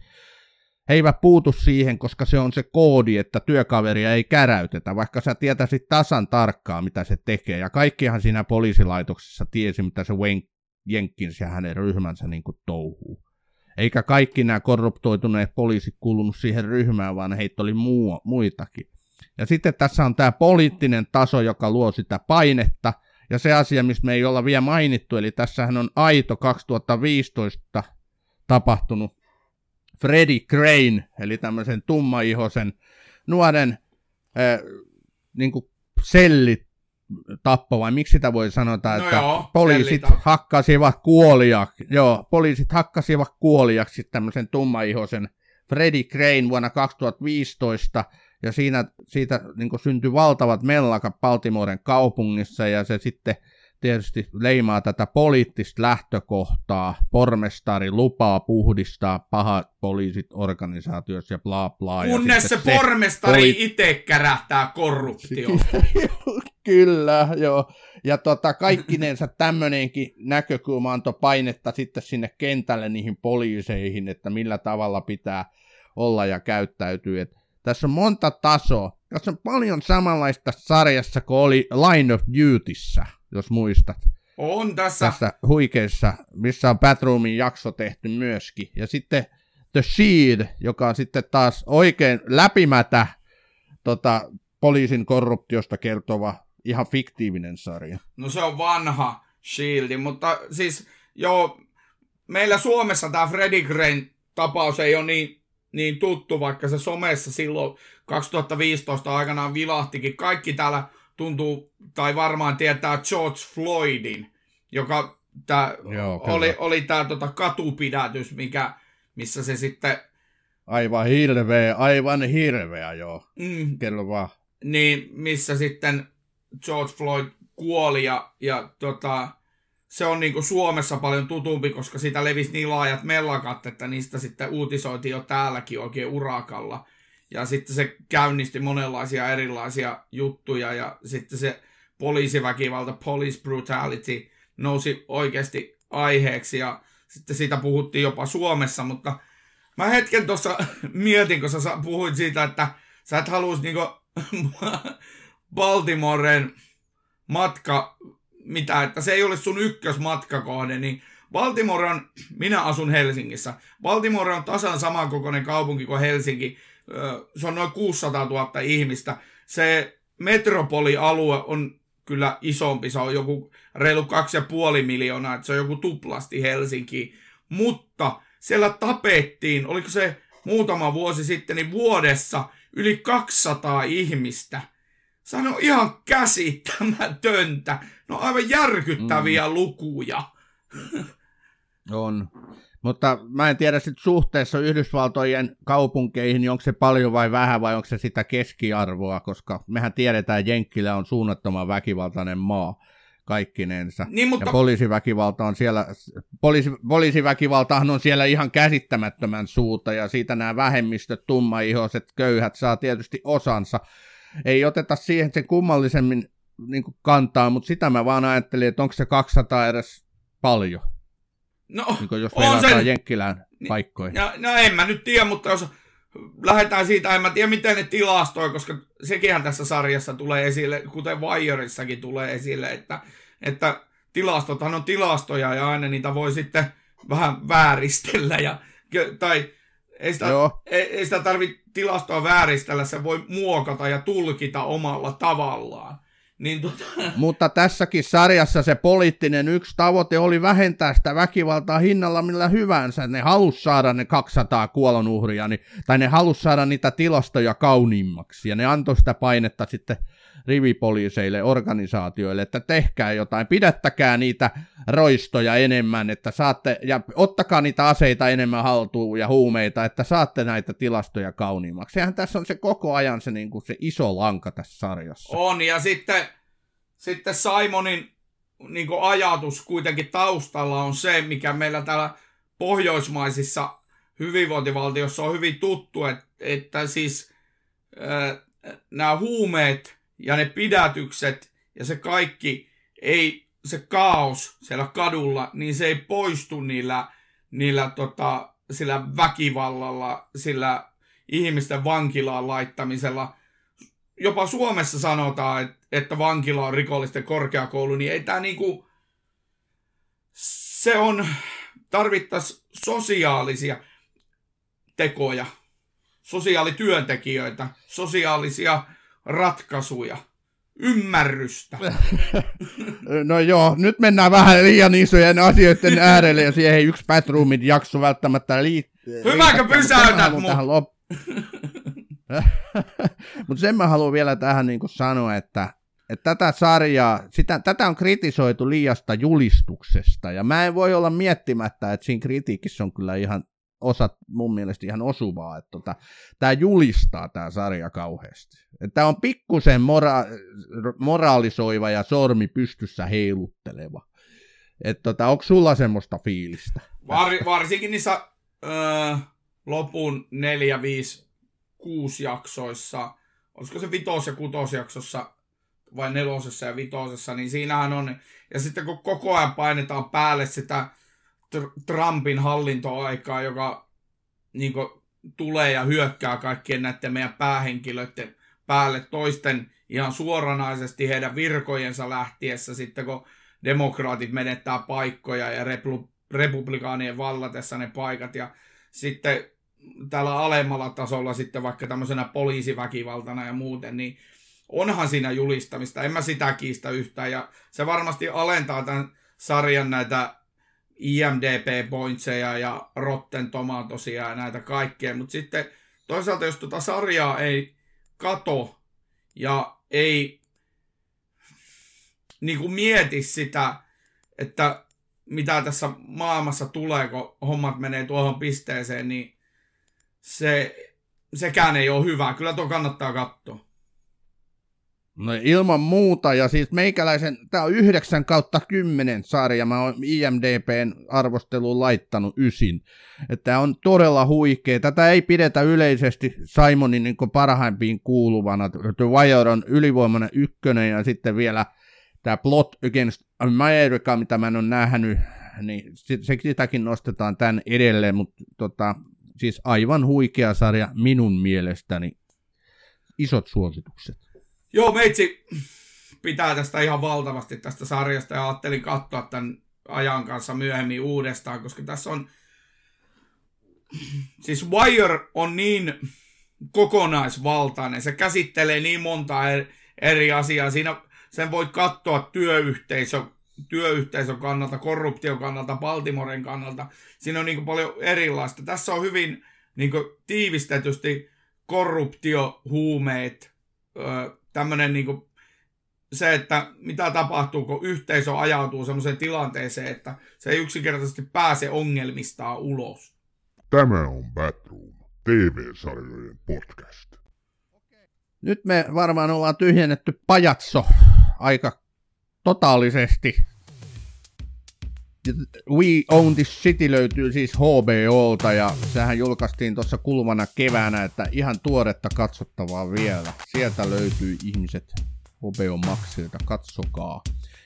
Speaker 2: he eivät puutu siihen, koska se on se koodi, että työkaveria ei käräytetä, vaikka sä tietäisit tasan tarkkaan, mitä se tekee. Ja kaikkihan siinä poliisilaitoksessa tiesi, mitä se Jenkins ja hänen ryhmänsä niin kuin touhuu. Eikä kaikki nämä korruptoituneet poliisit kuulunut siihen ryhmään, vaan heitä oli muu, muitakin. Ja sitten tässä on tämä poliittinen taso, joka luo sitä painetta. Ja se asia, mistä me ei olla vielä mainittu, eli tässähän on aito 2015 tapahtunut Freddie Crane, eli tämmöisen tummaihoisen nuoren äh, niin sellit tappo, vai miksi sitä voi sanoa, no että joo, poliisit sellita. hakkasivat kuoliaksi, joo, poliisit hakkasivat kuoliaksi tämmöisen tummaihoisen Freddie Crane vuonna 2015, ja siinä, siitä niin syntyi valtavat mellakat Baltimoren kaupungissa, ja se sitten tietysti leimaa tätä poliittista lähtökohtaa. Pormestari lupaa puhdistaa pahat poliisit organisaatiossa ja bla bla.
Speaker 3: Kunnes se, se pormestari poli- itse kärähtää korruptio.
Speaker 2: Kyllä, joo. Ja tota, kaikkinensa tämmöinenkin näkökulma antoi painetta sitten sinne kentälle niihin poliiseihin, että millä tavalla pitää olla ja käyttäytyä. Et tässä on monta tasoa. Tässä on paljon samanlaista sarjassa kuin oli Line of Dutyssä, jos muistat.
Speaker 3: On tässä.
Speaker 2: Tässä huikeissa, missä on Batroomin jakso tehty myöskin. Ja sitten The Shield, joka on sitten taas oikein läpimätä tota, poliisin korruptiosta kertova ihan fiktiivinen sarja.
Speaker 3: No se on vanha Shield, mutta siis joo, meillä Suomessa tämä Freddy Grain tapaus ei ole niin niin tuttu, vaikka se somessa silloin 2015 aikanaan vilahtikin. Kaikki täällä tuntuu, tai varmaan tietää George Floydin, joka tää, Joo, oli, oli tämä tota katupidätys, mikä, missä se sitten...
Speaker 2: Aivan hirveä, aivan hirveä, joo. Mm, Kerro vaan.
Speaker 3: Niin, missä sitten George Floyd kuoli ja, ja tota, se on niin Suomessa paljon tutumpi, koska sitä levisi niin laajat mellakat, että niistä sitten uutisoitiin jo täälläkin oikein urakalla. Ja sitten se käynnisti monenlaisia erilaisia juttuja ja sitten se poliisiväkivalta, police brutality, nousi oikeasti aiheeksi ja sitten siitä puhuttiin jopa Suomessa, mutta mä hetken tuossa mietin, kun sä puhuit siitä, että sä et haluaisi niinku Baltimoren matka mitä, että se ei ole sun ykkösmatkakohde, niin Baltimore on, minä asun Helsingissä, Baltimore on tasan samankokoinen kaupunki kuin Helsinki, se on noin 600 000 ihmistä, se metropolialue on kyllä isompi, se on joku reilu 2,5 miljoonaa, että se on joku tuplasti Helsinki, mutta siellä tapettiin, oliko se muutama vuosi sitten, niin vuodessa yli 200 ihmistä – on ihan käsittämätöntä. No aivan järkyttäviä mm. lukuja.
Speaker 2: on. Mutta mä en tiedä sitten suhteessa Yhdysvaltojen kaupunkeihin, niin onko se paljon vai vähän vai onko se sitä keskiarvoa, koska mehän tiedetään, että Jenkkilä on suunnattoman väkivaltainen maa kaikkinensa. Niin, mutta... Ja poliisiväkivalta on siellä, poliisi, poliisiväkivaltahan on siellä ihan käsittämättömän suuta, ja siitä nämä vähemmistöt, tummaihoiset, köyhät saa tietysti osansa ei oteta siihen sen kummallisemmin niin kantaa, mutta sitä mä vaan ajattelin, että onko se 200 edes paljon. No, niin jos on se... Jenkkilään niin, paikkoihin.
Speaker 3: No, no en mä nyt tiedä, mutta jos lähdetään siitä, en mä tiedä miten ne tilastoi, koska sekinhän tässä sarjassa tulee esille, kuten Wireissakin tulee esille, että, että tilastothan on tilastoja ja aina niitä voi sitten vähän vääristellä ja, tai ei sitä, ei, ei sitä tarvitse tilastoa vääristellä, se voi muokata ja tulkita omalla tavallaan. Niin tota...
Speaker 2: Mutta tässäkin sarjassa se poliittinen yksi tavoite oli vähentää sitä väkivaltaa hinnalla millä hyvänsä. Ne halus saada ne 200 kuolonuhria, niin, tai ne halus saada niitä tilastoja kauniimmaksi. Ja ne antoi sitä painetta sitten rivipoliiseille, organisaatioille, että tehkää jotain, pidättäkää niitä roistoja enemmän, että saatte, ja ottakaa niitä aseita enemmän haltuun ja huumeita, että saatte näitä tilastoja kauniimmaksi. Sehän tässä on se koko ajan se, niin kuin se iso lanka tässä sarjassa.
Speaker 3: On, ja sitten, sitten Simonin niin kuin ajatus kuitenkin taustalla on se, mikä meillä täällä pohjoismaisissa hyvinvointivaltiossa on hyvin tuttu, että, että siis nämä huumeet ja ne pidätykset ja se kaikki ei, se kaos siellä kadulla, niin se ei poistu niillä, niillä tota, sillä väkivallalla, sillä ihmisten vankilaan laittamisella. Jopa Suomessa sanotaan, että, että vankila on rikollisten korkeakoulu, niin ei tämä niinku, se on, tarvittaisiin sosiaalisia tekoja, sosiaalityöntekijöitä, sosiaalisia ratkaisuja, ymmärrystä.
Speaker 2: No joo, nyt mennään vähän liian isojen asioiden äärelle ja siihen yksi Batroomin jakso välttämättä liittyy.
Speaker 3: Hyväkö pysäytät mut? Lop...
Speaker 2: Mutta sen mä haluan vielä tähän niinku sanoa, että, että tätä sarjaa, sitä, tätä on kritisoitu liiasta julistuksesta, ja mä en voi olla miettimättä, että siinä kritiikissä on kyllä ihan osat mun mielestä ihan osuvaa, että tota, tämä julistaa tämä sarja kauheasti. Tämä on pikkusen mora- moraalisoiva ja sormi pystyssä heilutteleva. Että tota, onko sulla semmoista fiilistä?
Speaker 3: Var, varsinkin niissä öö, lopun neljä, viisi, kuusi jaksoissa, olisiko se vitos- ja kutosjaksossa vai nelosessa ja vitosessa, niin siinähän on, ja sitten kun koko ajan painetaan päälle sitä Trumpin hallintoaikaa, joka niin kuin, tulee ja hyökkää kaikkien näiden meidän päähenkilöiden päälle toisten ihan suoranaisesti heidän virkojensa lähtiessä sitten, kun demokraatit menettää paikkoja ja replu, republikaanien vallatessa ne paikat ja sitten tällä alemmalla tasolla sitten vaikka tämmöisenä poliisiväkivaltana ja muuten, niin onhan siinä julistamista, en mä sitä kiistä yhtään ja se varmasti alentaa tämän sarjan näitä IMDB-pointseja ja Rotten Tomatosia ja näitä kaikkea, mutta sitten toisaalta jos tuota sarjaa ei kato ja ei niin kuin mieti sitä, että mitä tässä maailmassa tulee, kun hommat menee tuohon pisteeseen, niin se, sekään ei ole hyvä. Kyllä tuo kannattaa katsoa.
Speaker 2: No ilman muuta, ja siis meikäläisen, tämä on 9 kautta 10 sarja, mä oon IMDPn arvosteluun laittanut ysin. Että on todella huikea. Tätä ei pidetä yleisesti Simonin niin parhaimpiin kuuluvana. The Wire on ylivoimainen ykkönen, ja sitten vielä tämä Plot Against America, mitä mä en ole nähnyt, niin sitäkin nostetaan tän edelleen, mutta tota, siis aivan huikea sarja minun mielestäni. Isot suositukset.
Speaker 3: Joo, meitsi pitää tästä ihan valtavasti tästä sarjasta ja ajattelin katsoa tämän ajan kanssa myöhemmin uudestaan, koska tässä on... Siis Wire on niin kokonaisvaltainen, se käsittelee niin monta eri asiaa. Siinä sen voi katsoa työyhteisö, työyhteisön kannalta, korruption kannalta, Baltimoren kannalta. Siinä on niin paljon erilaista. Tässä on hyvin niin tiivistetysti korruptio, huumeet, tämmöinen niin kuin, se, että mitä tapahtuu, kun yhteisö ajautuu semmoiseen tilanteeseen, että se ei yksinkertaisesti pääse ongelmistaan ulos.
Speaker 1: Tämä on Batroom, TV-sarjojen podcast.
Speaker 2: Nyt me varmaan ollaan tyhjennetty pajatso aika totaalisesti. We Own This City löytyy siis HBOlta ja sehän julkaistiin tuossa kulmana keväänä, että ihan tuoretta katsottavaa vielä. Sieltä löytyy ihmiset HBO Maxilta, katsokaa.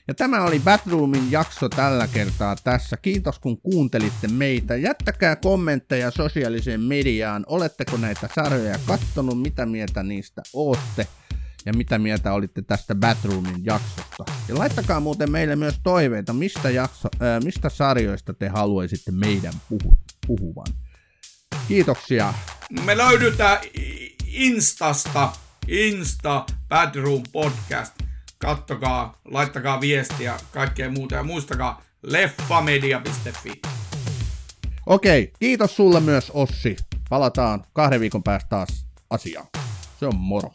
Speaker 2: Ja tämä oli Batroomin jakso tällä kertaa tässä. Kiitos kun kuuntelitte meitä. Jättäkää kommentteja sosiaaliseen mediaan. Oletteko näitä sarjoja kattonut? Mitä mieltä niistä ootte? Ja mitä mieltä olitte tästä Batroomin jaksosta. Ja laittakaa muuten meille myös toiveita, mistä, jakso, äh, mistä sarjoista te haluaisitte meidän puhu, puhuvan. Kiitoksia.
Speaker 3: Me löydytään Instasta, Insta Badroom Podcast. Kattokaa, laittakaa viestiä, kaikkea muuta ja muistakaa leffamedia.fi.
Speaker 2: Okei, kiitos sulle myös Ossi. Palataan kahden viikon päästä taas asiaan. Se on moro.